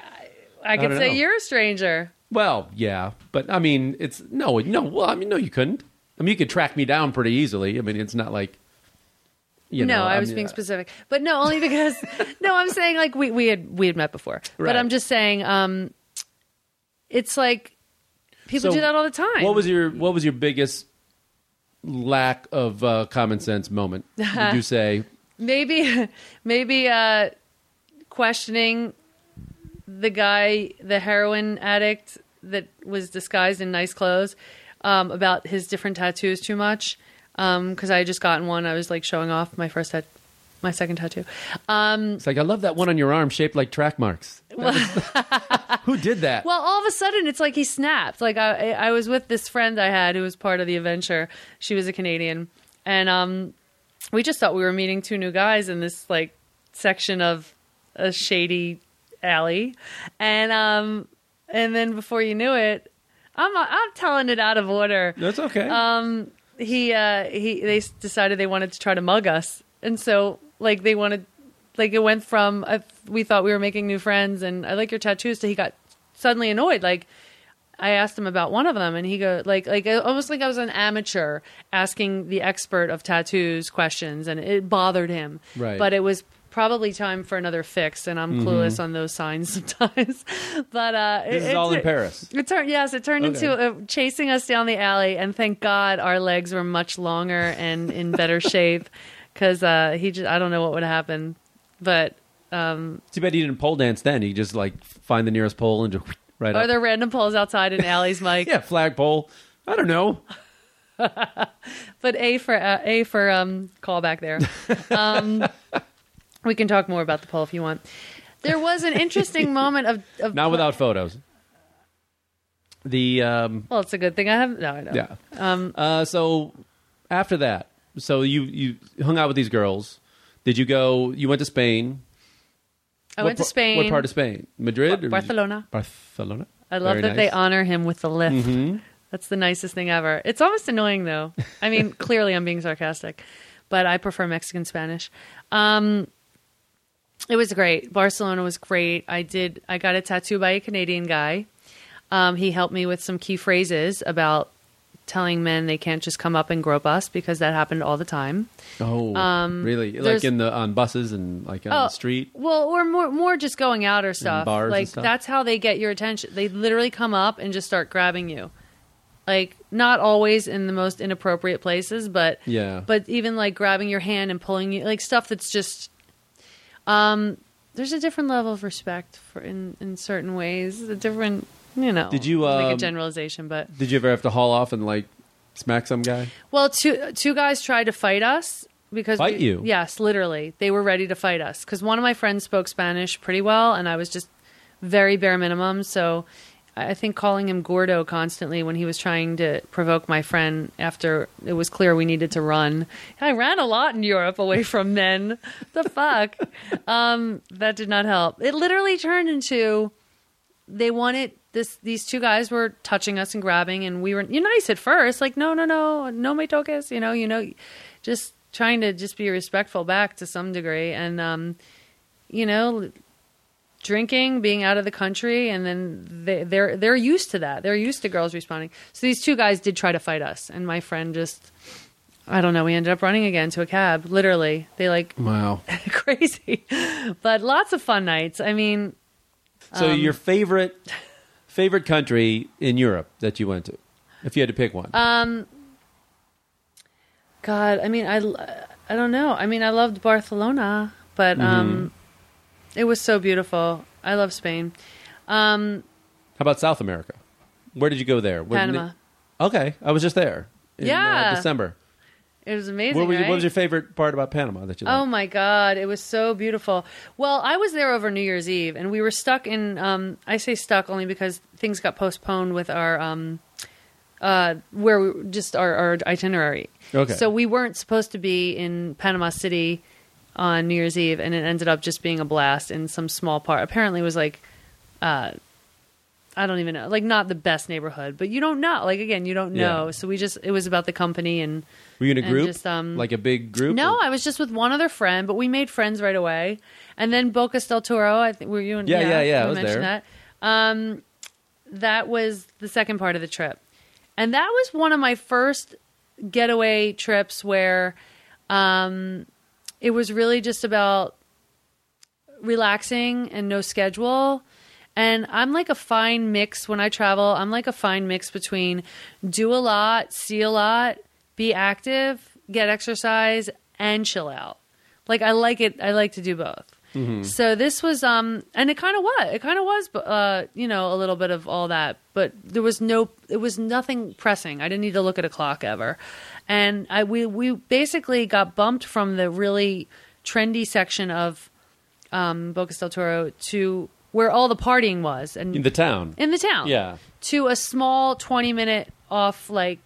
I, I could don't say know. you're a stranger. Well, yeah, but I mean, it's no, no. Well, I mean, no, you couldn't. I mean, you could track me down pretty easily. I mean, it's not like. You no, know, I was mean, being uh, specific, but no, only because *laughs* no, I'm saying like we we had we had met before, Right. but I'm just saying um, it's like people So, do that all the time. What was your What was your biggest lack of uh, common sense moment? Would you *laughs* say? maybe *laughs* maybe uh, questioning the guy, the heroin addict that was disguised in nice clothes, um, about his different tattoos too much because I had just gotten one. I was like showing off my first tat- my second tattoo. Um, It's like I love that one on your arm shaped like track marks. *laughs* Was- who did that? *laughs* Well, all of a sudden, it's like he snapped. Like I, I was with this friend I had who was part of the adventure. She was a Canadian, and um, we just thought we were meeting two new guys in this like section of a shady alley, and um, and then before you knew it, I'm I'm telling it out of order. That's okay. Um, he uh, he they decided they wanted to try to mug us, and so like they wanted, like it went from uh, we thought we were making new friends, and I like your tattoos. To he got suddenly annoyed, like. I asked him about one of them, and he go like like almost like I was an amateur asking the expert of tattoos questions, and it bothered him. Right. But it was probably time for another fix, and I'm clueless on those signs *laughs* sometimes. but uh, This it, is all it- in Paris. It turned yes, it turned Okay. into uh, chasing us down the alley, and thank God our legs were much longer and in better *laughs* shape because uh, he just I don't know what would happen, but um, Too bad you didn't pole dance then. You just like find the nearest pole and just *laughs* right are up. there random poles outside in alleys, Mike? yeah, flagpole. I don't know. But a for uh, a for um callback there. Um, we can talk more about the pole if you want. There was an interesting *laughs* moment of, of Not without photos. The um, Well, it's a good thing I have. No, I know. yeah. Um, Uh, so after that, so you you hung out with these girls. Did you go? You went to Spain. I What went to par- Spain. What part of Spain? Madrid. or Barcelona. Barcelona. I love Very that they nice. Mm-hmm. honor him with the lift. That's the nicest thing ever. It's almost annoying though. I mean, *laughs* clearly I'm being sarcastic, but I prefer Mexican Spanish. Um, it was great. Barcelona was great. I did. I got a tattoo by a Canadian guy. Um, he helped me with some key phrases about telling men they can't just come up and grope us because that happened all the time. Oh, really? Like Um, in the on buses and like on Oh, the street. Well, or more more just going out or stuff. bars and like stuff? that's how they get your attention. They literally come up and just start grabbing you. Like not always in the most inappropriate places, but Yeah. but even like grabbing your hand and pulling you like stuff that's just um there's a different level of respect for in in certain ways. A different, you know. Did you, make a um, generalization, but Did you ever have to haul off and like smack some guy? well, two two guys tried to fight us because Fight we- you? Yes, literally, they were ready to fight us because one of my friends spoke Spanish pretty well, and I was just very bare minimum. So I think calling him Gordo constantly when he was trying to provoke my friend after it was clear we needed to run. I ran a lot in Europe away from men. the fuck, *laughs* um, that did not help. It literally turned into they wanted this these two guys were touching us and grabbing and we were you're nice at first like no no no no me toques you know you know just trying to just be respectful back to some degree and um you know drinking being out of the country and then they, they're they're used to that they're used to girls responding so these two guys did try to fight us and my friend just I don't know. We ended up running again to a cab. Literally, they like Wow. *laughs* crazy, but lots of fun nights. I mean, So Um, your favorite favorite country in Europe that you went to, if you had to pick one? Um, God, I mean, I, I don't know. I mean, I loved Barcelona, but Mm-hmm. Um, it was so beautiful. I love Spain, How about South America? Where did you go there? Where- Panama. Okay, I was just there. In, uh, Yeah. December. It was amazing. What, were you- right? what was your favorite part about Panama that you Oh liked? my god, it was so beautiful. Well, I was there over New Year's Eve, and we were stuck in. Um, I say stuck only because things got postponed with our um, uh, where we just our, our itinerary. Okay. So we weren't supposed to be in Panama City on New Year's Eve, and it ended up just being a blast in some small part. Apparently, it was like. Uh, I don't even know, like not the best neighborhood, but you don't know. Like again, you don't know. Yeah. So we just it was about the company and Were you in a group? just, um, like a big group? no, or- I was just with one other friend, but we made friends right away. And then Boca del Toro, I think were you? And, Yeah, yeah, yeah, I we was mentioned there. That. Um, that was the second part of the trip, and that was one of my first getaway trips where um, it was really just about relaxing and no schedule. And I'm like a fine mix when I travel. I'm like a fine mix between do a lot, see a lot, be active, get exercise, and chill out. Like I like it. I like to do both. So this was, um, and it kind of was. It kind of was, uh, you know, a little bit of all that. But there was no. It was nothing pressing. I didn't need to look at a clock ever. And I we we basically got bumped from the really trendy section of um, Bocas del Toro to where all the partying was, and in the town. in the town. Yeah. To a small twenty minute off like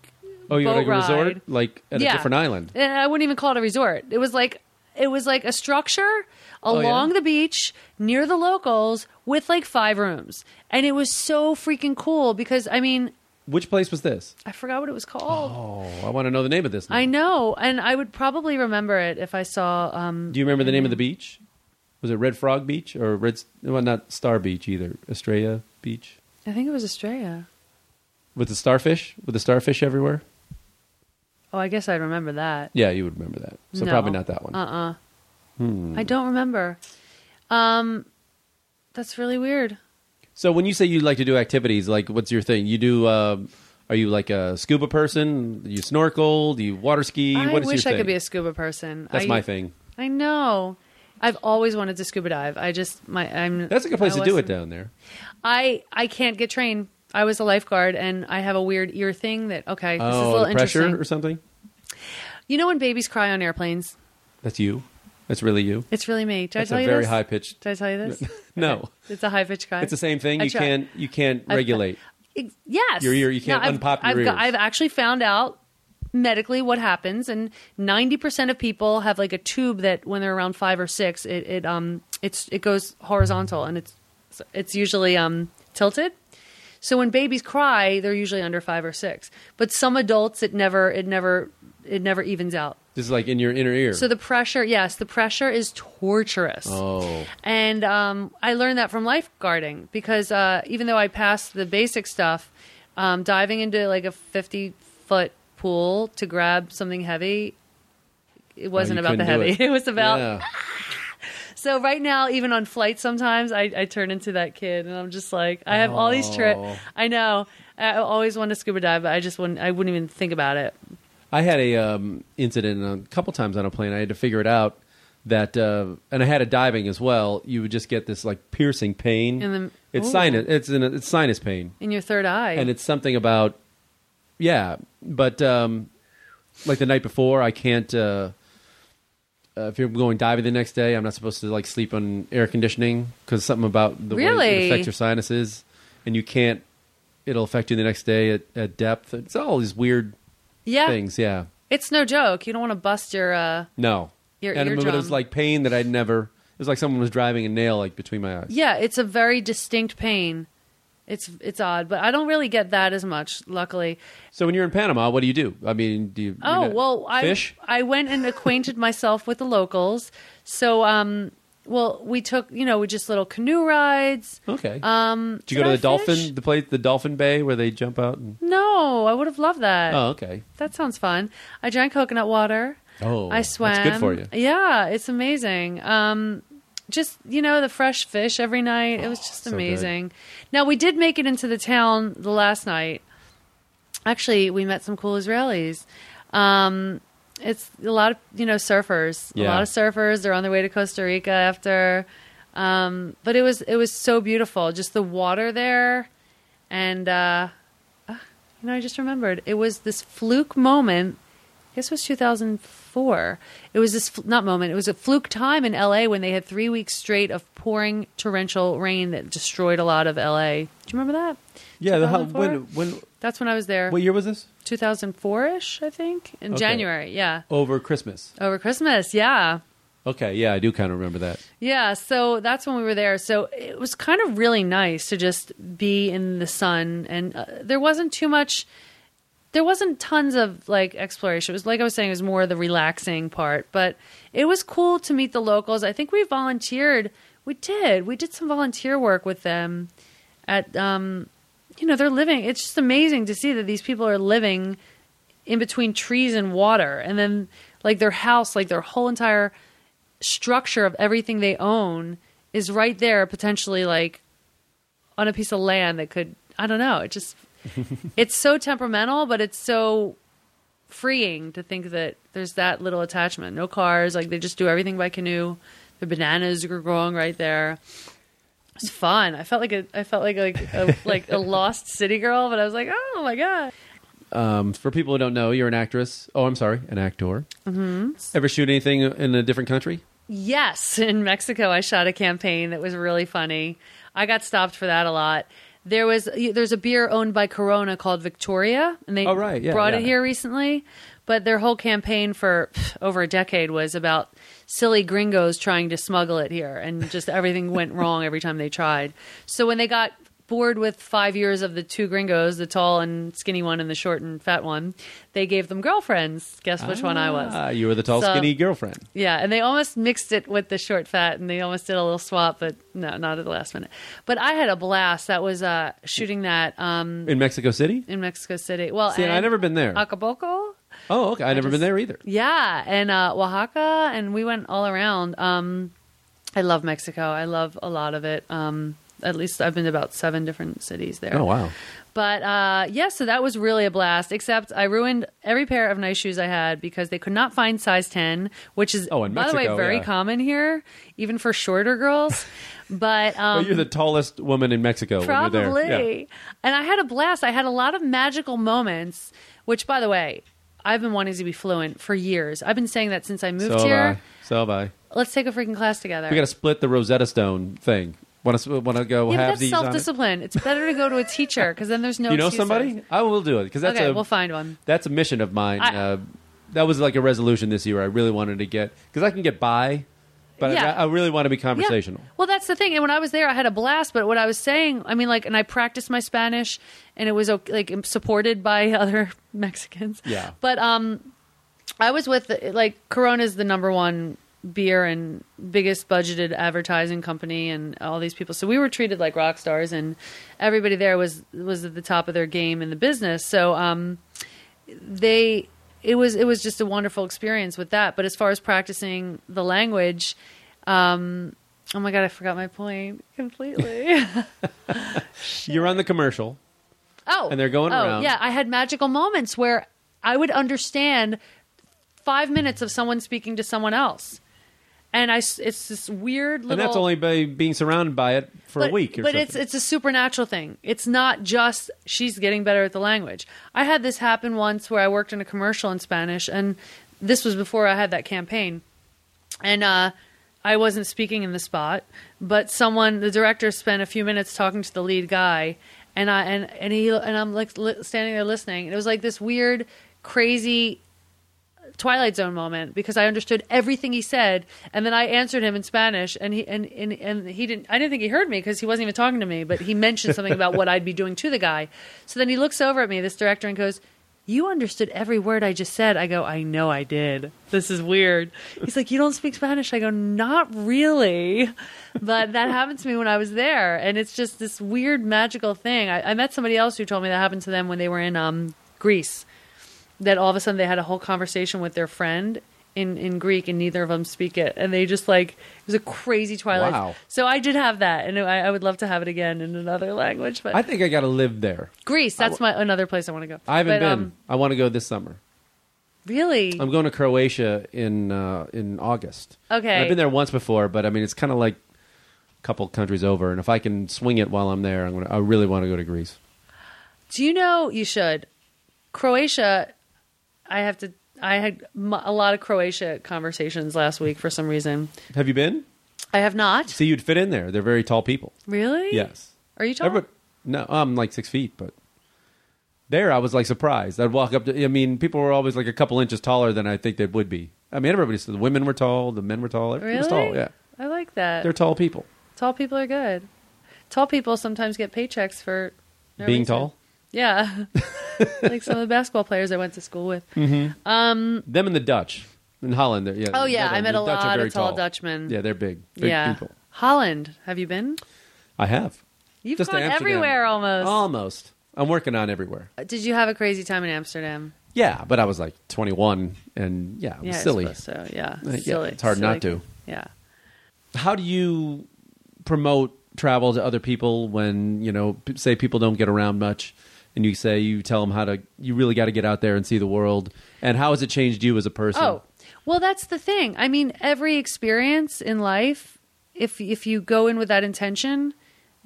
Oh, you like a resort, like at Yeah. a different island. And I wouldn't even call it a resort. It was like it was like a structure Oh, yeah? along the beach near the locals with like five rooms. And it was so freaking cool because I mean Which place was this? I forgot what it was called. Oh, I want to know the name of this. Now. I know, and I would probably remember it if I saw. Um, Do you remember the name of the beach? Was it Red Frog Beach or Red? Well, not Star Beach either. Estrella Beach I think it was Estrella. with the starfish. With the starfish everywhere. Oh, I guess I'd remember that. Yeah, you would remember that. So No. probably not that one. Uh uh Hmm. I don't remember. Um, that's really weird. So when you say you like to do activities, like what's your thing? You do? Uh, are you like a scuba person? Do you snorkel? Do you water ski? I what is wish your I could be a scuba person. That's I, my thing. I know. I've always wanted to scuba dive. I just my I'm. That's a good place I to do it down there. I I can't get trained. I was a lifeguard, and I have a weird ear thing that okay, this is a oh, little the pressure interesting. or something. You know when babies cry on airplanes? That's you. That's really you. It's really me. Did That's I tell a you very this? high pitched. Did I tell you this? *laughs* No, It's a high pitched guy. it's the same thing. I You try- can't. You can't I've- regulate. Ex- Yes. Your ear- you can't I've, unpop your I've, got- ears. I've actually found out medically what happens, and ninety percent of people have like a tube that when they're around five or six, it, it um it's it goes horizontal and it's it's usually um tilted. So when babies cry, they're usually under five or six. But some adults, it never it never it never evens out. This is like in your inner ear. So the pressure, yes, the pressure is torturous. oh, And um, I learned that from lifeguarding because uh, even though I passed the basic stuff, um, diving into like a 50 foot pool to grab something heavy, it wasn't you about the heavy. it. *laughs* It. was about. yeah. *laughs* So right now, even on flights, sometimes I, I turn into that kid, and I'm just like, I have all these Oh. trips. I know. I always want to scuba dive, but I just wouldn't. I wouldn't even think about it. I had a um, incident a couple times on a plane. I had to figure it out that, uh, and I had a diving as well. You would just get this like piercing pain. In the- it's Ooh. sinus. It's an, it's sinus pain, In your third eye, and it's something about yeah. But um, like the night before, I can't. Uh, uh, if you're going diving the next day, I'm not supposed to like sleep on air conditioning because something about the way it affects your sinuses, and you can't. It'll affect you the next day at, at depth. It's all these weird yeah, things. Yeah. it's no joke. You don't want to bust your. Uh, No. Your and it was like pain that I'd never. It was like someone was driving a nail like between my eyes. Yeah, it's a very distinct pain. It's it's odd, but I don't really get that as much. Luckily. So when you're in Panama, what do you do? I mean, do you? you're Oh not- well, I fish. I went and acquainted myself with the locals. So um, well, we took you know we just little canoe rides. Okay. Um, did you go to I the dolphin, fish? the place, the Dolphin Bay, where they jump out? And, No, I would have loved that. oh, okay. That sounds fun. I drank coconut water. Oh, I swam. That's good for you. Yeah, it's amazing. Um, just you know the fresh fish every night. It was just Oh, so good. amazing. Now we did make it into the town the last night. Actually, we met some cool Israelis. Um, it's a lot of you know surfers. A lot of surfers. They're on their way to Costa Rica after. Um, but it was it was so beautiful. Just the water there, and uh, ah, you know I just remembered it was this fluke moment. I guess it was 2004. It was this not moment. It was a fluke time in LA when they had three weeks straight of pouring torrential rain that destroyed a lot of LA. Do you remember that? Yeah. The, how, when? When? That's when I was there. What year was this? 2004 ish, I think, in Okay. January. Yeah, Over Christmas. over Christmas. Yeah. Okay. Yeah, I do kind of remember that. Yeah, so that's when we were there. So it was kind of really nice to just be in the sun, and uh, there wasn't too much. There wasn't tons of like exploration. It was like I was saying, it was more the relaxing part. But it was cool to meet the locals. I think we volunteered. We did. We did some volunteer work with them. At um, you know, they're living. It's just amazing to see that these people are living in between trees and water, and then like their house, like their whole entire structure of everything they own is right there potentially like on a piece of land that could I don't know, it just *laughs* it's so temperamental but it's so freeing to think that there's that little attachment. No cars, like they just do everything by canoe. The bananas are growing right there. It's fun. I felt like a I felt like like a, *laughs* like a lost city girl, but I was like, "Oh my god." Um, for people who don't know, you're an actress. Oh, I'm sorry, an actor. Mm-hmm. Ever shoot anything in a different country? Yes, in Mexico, I shot a campaign that was really funny. I got stopped for that a lot. There was there's a beer owned by Corona called Victoria, and they Oh, right, yeah, brought it here recently. But their whole campaign for pff, over a decade was about silly gringos trying to smuggle it here, and just everything went *laughs* wrong every time they tried. So when they got bored with five years of the two gringos, the tall and skinny one and the short and fat one, they gave them girlfriends. Guess which one I was? Ah, you were the tall, So- skinny girlfriend. Yeah, and they almost mixed it with the short fat, and they almost did a little swap, but no, not at the last minute. But I had a blast. That was uh, shooting that um, In Mexico City? in Mexico City. Well, See, I've never been there. Acapulco. Oh, okay. I've never just- been there either. Yeah, and uh, Oaxaca, and we went all around. Um, I love Mexico. I love a lot of it. Um, at least I've been to about seven different cities there. Oh, wow. But uh, yeah, so that was really a blast. Except I ruined every pair of nice shoes I had because they could not find size ten, which is Oh, in by the way very yeah. common here, even for shorter girls. *laughs* but um, But you're the tallest woman in Mexico when Probably. you're there. Yeah. And I had a blast. I had a lot of magical moments, which, by the way, I've been wanting to be fluent for years. I've been saying that since I moved So have here. I. So have I. Let's take a freaking class together. We got to split the Rosetta Stone thing. Want to want to go yeah, have that's these self it? discipline. It's better to go to a *laughs* teacher because then there's no. You know excuses. somebody? I will do it because that's okay, a we'll find one. that's a mission of mine. I- uh, that was like a resolution this year. I really wanted to get because I can get by, but Yeah. I, I really want to be Yeah. conversational. Well, that's the thing. And when I was there, I had a blast. But what I was saying, I mean, like, and I practiced my Spanish, and it was like supported by *laughs* other Mexicans. Yeah. But um, I was with like Corona's the number one beer and biggest budgeted advertising company, and all these people. So we were treated like rock stars, and everybody there was was at the top of their game in the business. So um, they it was it was just a wonderful experience with that. But as far as practicing the language. Um, Oh my god, I forgot my point completely. *laughs* You're on the commercial. oh, And they're going oh, around. Yeah, I had magical moments where I would understand five minutes of someone speaking to someone else, and I it's this weird little. And that's only by being surrounded by it for but, a week or but something. it's it's a supernatural thing. It's not just she's getting better at the language. I had this happen once where I worked in a commercial in Spanish, and this was before I had that campaign, and uh, I wasn't speaking in the spot, but someone, the director, spent a few minutes talking to the lead guy, and I and and he and I'm like standing there listening, it was like this weird, crazy Twilight Zone moment because I understood everything he said, and then I answered him in Spanish, and he and and, and he didn't. I didn't think he heard me because he wasn't even talking to me, but he mentioned something about what I'd be doing to the guy. So then he looks over at me, this director, and goes. You understood every word I just said. I go, I know I did. This is weird. He's like, You don't speak Spanish? I go, Not really. But that happened to me when I was there. And it's just this weird magical thing. I, I met somebody else who told me that happened to them when they were in um, Greece that all of a sudden they had a whole conversation with their friend in, in Greek and neither of them speak it. And they just like, it was a crazy Twilight. Wow. So I did have that. And I, I would love to have it again in another language. But I think I got to live there. Greece, that's my another place I want to go. I haven't But, been. um, I want to go this summer. really? I'm going to Croatia in uh, in August. Okay. And I've been there once before, but I mean it's kind of like a couple countries over. And if I can swing it while I'm there, I'm gonna. I really want to go to Greece. Do you know you should? Croatia, I have to. I had a lot of Croatia conversations last week for some reason. Have you been? I have not. See, you'd fit in there. They're very tall people. Really? Yes. Are you tall? Everybody, no, I'm like six feet, but there I was like surprised. I'd walk up to. I mean, people were always like a couple inches taller than I think they would be. I mean, everybody. The women were tall. The men were tall. Everybody really? was tall. Yeah, I like that. they're tall people. tall people are good. Tall people sometimes get paychecks for no Being reason. tall. Yeah, *laughs* like some of the basketball players I went to school with. Mm-hmm. Um, Them and the Dutch in Holland. they're- Yeah. Oh yeah, I met a lot of tall, Dutchmen. Yeah, they're big. Big yeah. people. Holland, have you been? I have. You've Just to gone Amsterdam. everywhere almost. Almost. I'm working on everywhere. Uh, did you have a crazy time in Amsterdam? Yeah, but I was like 21, and yeah, it was I silly. suppose so yeah, Uh, yeah, silly. it's hard not Silly. to. Yeah. How do you promote travel to other people when you know, p- say people don't get around much, and you say you tell them how to, you really got to get out there and see the world, and how has it changed you as a person? Oh, well, that's the thing. I mean, every experience in life, if if you go in with that intention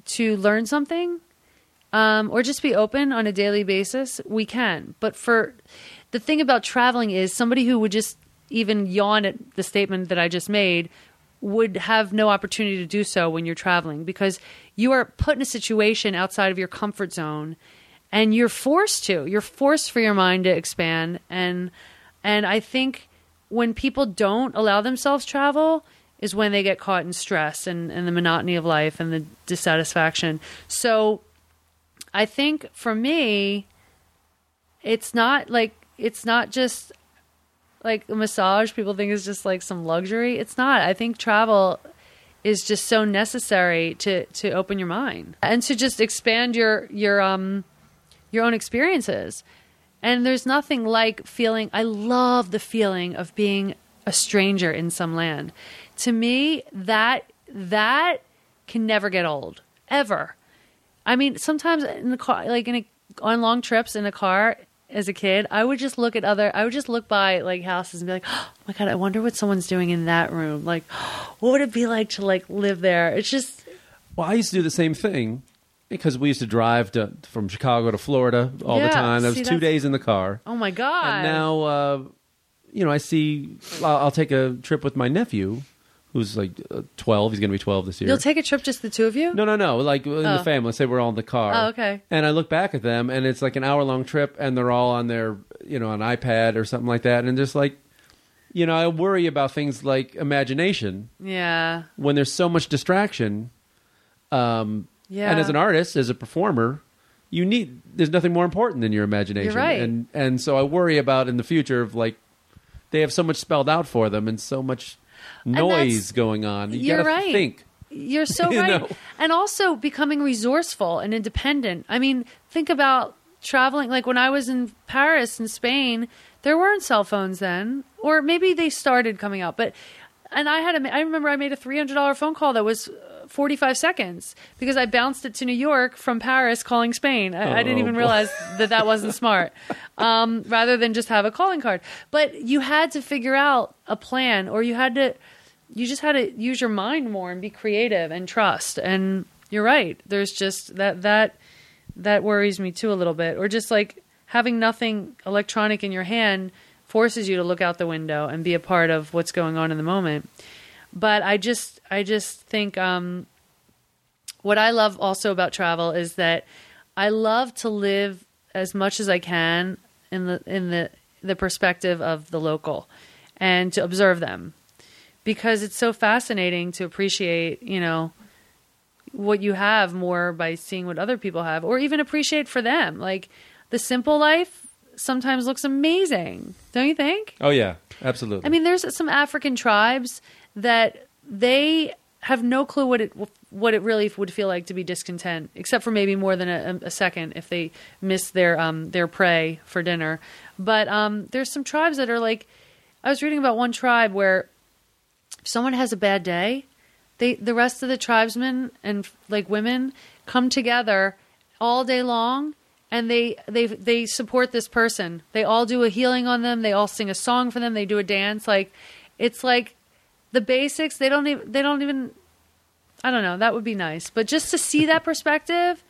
to learn something, um, or just be open on a daily basis, we can. But for the thing about traveling is somebody who would just even yawn at the statement that I just made would have no opportunity to do so when you're traveling because you are put in a situation outside of your comfort zone and you're forced to you're forced for your mind to expand and and i think when people don't allow themselves travel is when they get caught in stress and, and the monotony of life and the dissatisfaction so I think for me, it's not like it's not just like a massage. People think is just like some luxury. It's not. I think travel is just so necessary to to open your mind and to just expand your your um your own experiences. And there's nothing like feeling. I love the feeling of being a stranger in some land. To me, that that can never get old ever. I mean, sometimes in the car, like in a, on long trips in a car as a kid, I would just look at other. I would just look by like houses and be like, *gasps* "Oh my god, I wonder what someone's doing in that room. Like, *gasps* what would it be like to like live there?" It's just Well, I used to do the same thing because we used to drive to, from Chicago to Florida all the time. That was two that's- days in the car. oh my god. And now, uh, you know, I see. I'll, I'll take a trip with my nephew, who's like uh, twelve. He's going to be twelve this year. you'll take a trip just the two of you. no, no, no. Like in Oh. the family. Let's say we're all in the car. Oh, okay. And I look back at them, and it's like an hour long trip, and they're all on their, you know, an iPad or something like that, and just like, you know, I worry about things like imagination Yeah. when there's so much distraction. Um, Yeah. And as an artist, as a performer, you need there's nothing more important than your imagination. You're right. And and so I worry about in the future of like they have so much spelled out for them and so much noise going on. You you're gotta right. think. You're so *laughs* You right. know? And also becoming resourceful and independent. I mean, think about traveling. Like when I was in Paris and Spain, there weren't cell phones then, or maybe they started coming out. But and I had a, I remember I made a three hundred dollar phone call that was. Uh, 45 seconds because I bounced it to New York from Paris calling Spain. I, I didn't Oh, even boy. realize that that wasn't smart um, rather than just have a calling card. But you had to figure out a plan or you had to you just had to use your mind more and be creative and trust and you're right there's just that that that worries me too a little bit or just like having nothing electronic in your hand forces you to look out the window and be a part of what's going on in the moment but i just i just think um what i love also about travel is that i love to live as much as i can in the in the the perspective of the local and to observe them because it's so fascinating to appreciate, you know, what you have more by seeing what other people have or even appreciate for them. Like the simple life sometimes looks amazing, don't you think? Oh yeah, absolutely. I mean, there's some African tribes that they have no clue what it what it really would feel like to be discontent, except for maybe more than a, a second if they miss their um, their prey for dinner. But um, there's some tribes that are like, I was reading about one tribe where if someone has a bad day, they the rest of the tribesmen and like women come together all day long and they they they support this person. They all do a healing on them. They all sing a song for them. They do a dance. Like it's like the basics. They don't even they don't even I don't know. That would be nice. But just to see that perspective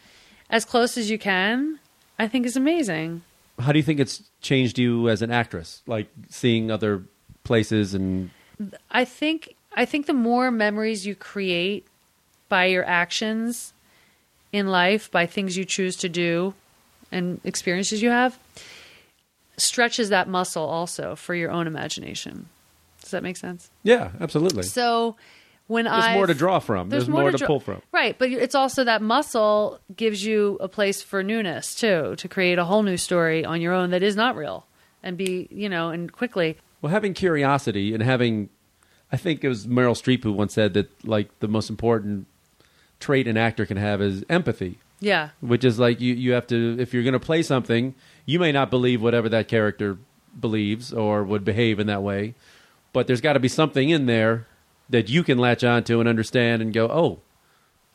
as close as you can, I think is amazing. How do you think it's changed you as an actress? Like seeing other places and I think I think the more memories you create by your actions in life, by things you choose to do and experiences you have, stretches that muscle also for your own imagination. Does that make sense? yeah, absolutely. So when I There's more to draw from. There's, more, to, dra- pull from. Right, but it's also that muscle gives you a place for newness too, to create a whole new story on your own that is not real and be, you know, and quickly. Well, having curiosity and having, I think it was Meryl Streep who once said that like the most important trait an actor can have is empathy, Yeah. which is like you you have to if you're going to play something, you may not believe whatever that character believes or would behave in that way, but there's got to be something in there that you can latch onto and understand and go, oh,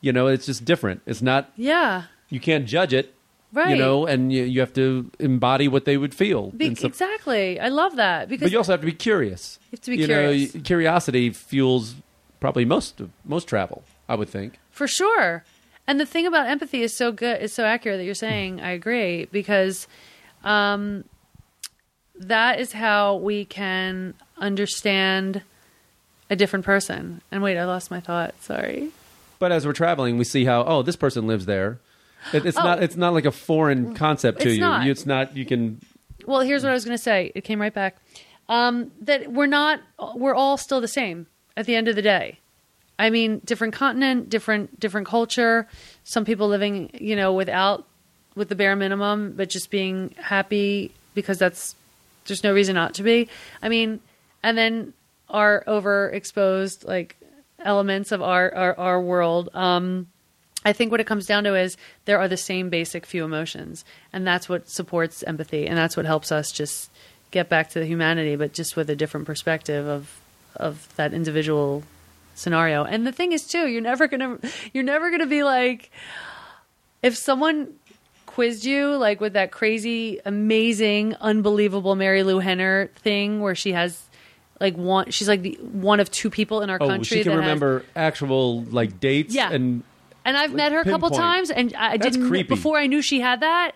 you know, it's just different. It's not Yeah. you can't judge it, Right. you know, and you, you have to embody what they would feel. Be- exactly. I love that because but you also have to be curious. You have to be you curious. Know, curiosity fuels probably most most travel. I would think. For sure. And the thing about empathy is so good, it's so accurate that you're saying, I agree, because um, that is how we can understand a different person. And wait, I lost my thought. Sorry. But as we're traveling, we see how oh this person lives there. It, it's Oh. not it's not like a foreign concept to It's you. not. You- It's not you can Well, here's what I was going to say. It came right back. Um, that we're not, we're all still the same at the end of the day. I mean, different continent, different different culture. Some people living, you know, without with the bare minimum, but just being happy because that's there's no reason not to be. I mean, and then our overexposed like elements of our our, our world. Um, I think what it comes down to is there are the same basic few emotions, and that's what supports empathy, and that's what helps us just get back to the humanity, but just with a different perspective of of that individual scenario. And the thing is, too, you're never gonna you're never gonna be like if someone quizzed you like with that crazy, amazing, unbelievable Marilu Henner thing where she has like one she's like the one of two people in our Oh, country she can that has- remember actual like dates Yeah. and and I've met her a couple pinpoint. times, and I That's didn't creepy. before I knew she had that.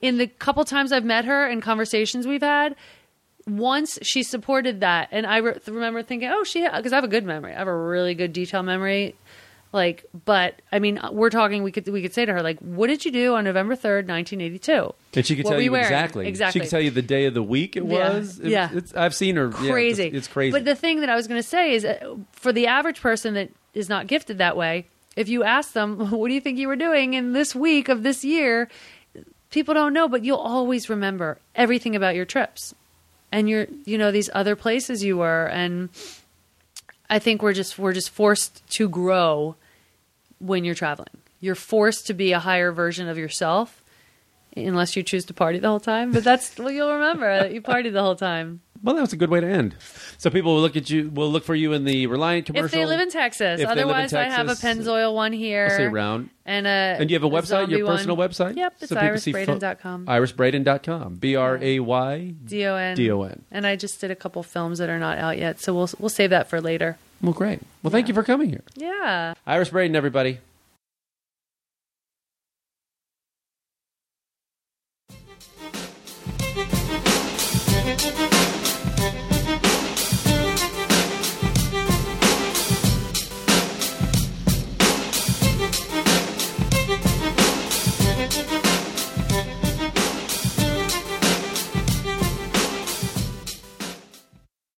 In the couple times I've met her and conversations we've had, once she supported that, and I re- remember thinking, "Oh, she," because I have a good memory. I have a really good detail memory. Like, but I mean, we're talking. We could we could say to her, like, "What did you do on November third, nineteen eighty two? and she could What tell you wearing? exactly. Exactly. She could tell you the day of the week it Yeah. was. It- Yeah. It's, I've seen her. Yeah, crazy. it's, it's crazy. But the thing that I was going to say is, uh, for the average person that is not gifted that way, if you ask them, *laughs* "What do you think you were doing in this week of this year?" People don't know, but you'll always remember everything about your trips and your, you know, these other places you were. And I think we're just we're just forced to grow when you're traveling. You're forced to be a higher version of yourself. Unless you choose to party the whole time, but that's well, you'll remember you party the whole time. Well, that was a good way to end. So people will look at you. Will look for you in the Reliant commercial. If they live in Texas, If they live in otherwise I have a Texas, Pennzoil one here. I'll around. And a And you have a website, your zombie personal one. website? Yep, it's people see pho- irisbraydon.com. IrisBraydon.com. B R A Y D O N. D O N. And I just did a couple films that are not out yet, so we'll we'll save that for later. Well, great. Well, thank you for coming here. Yeah. Iris Braydon, everybody. Thank you.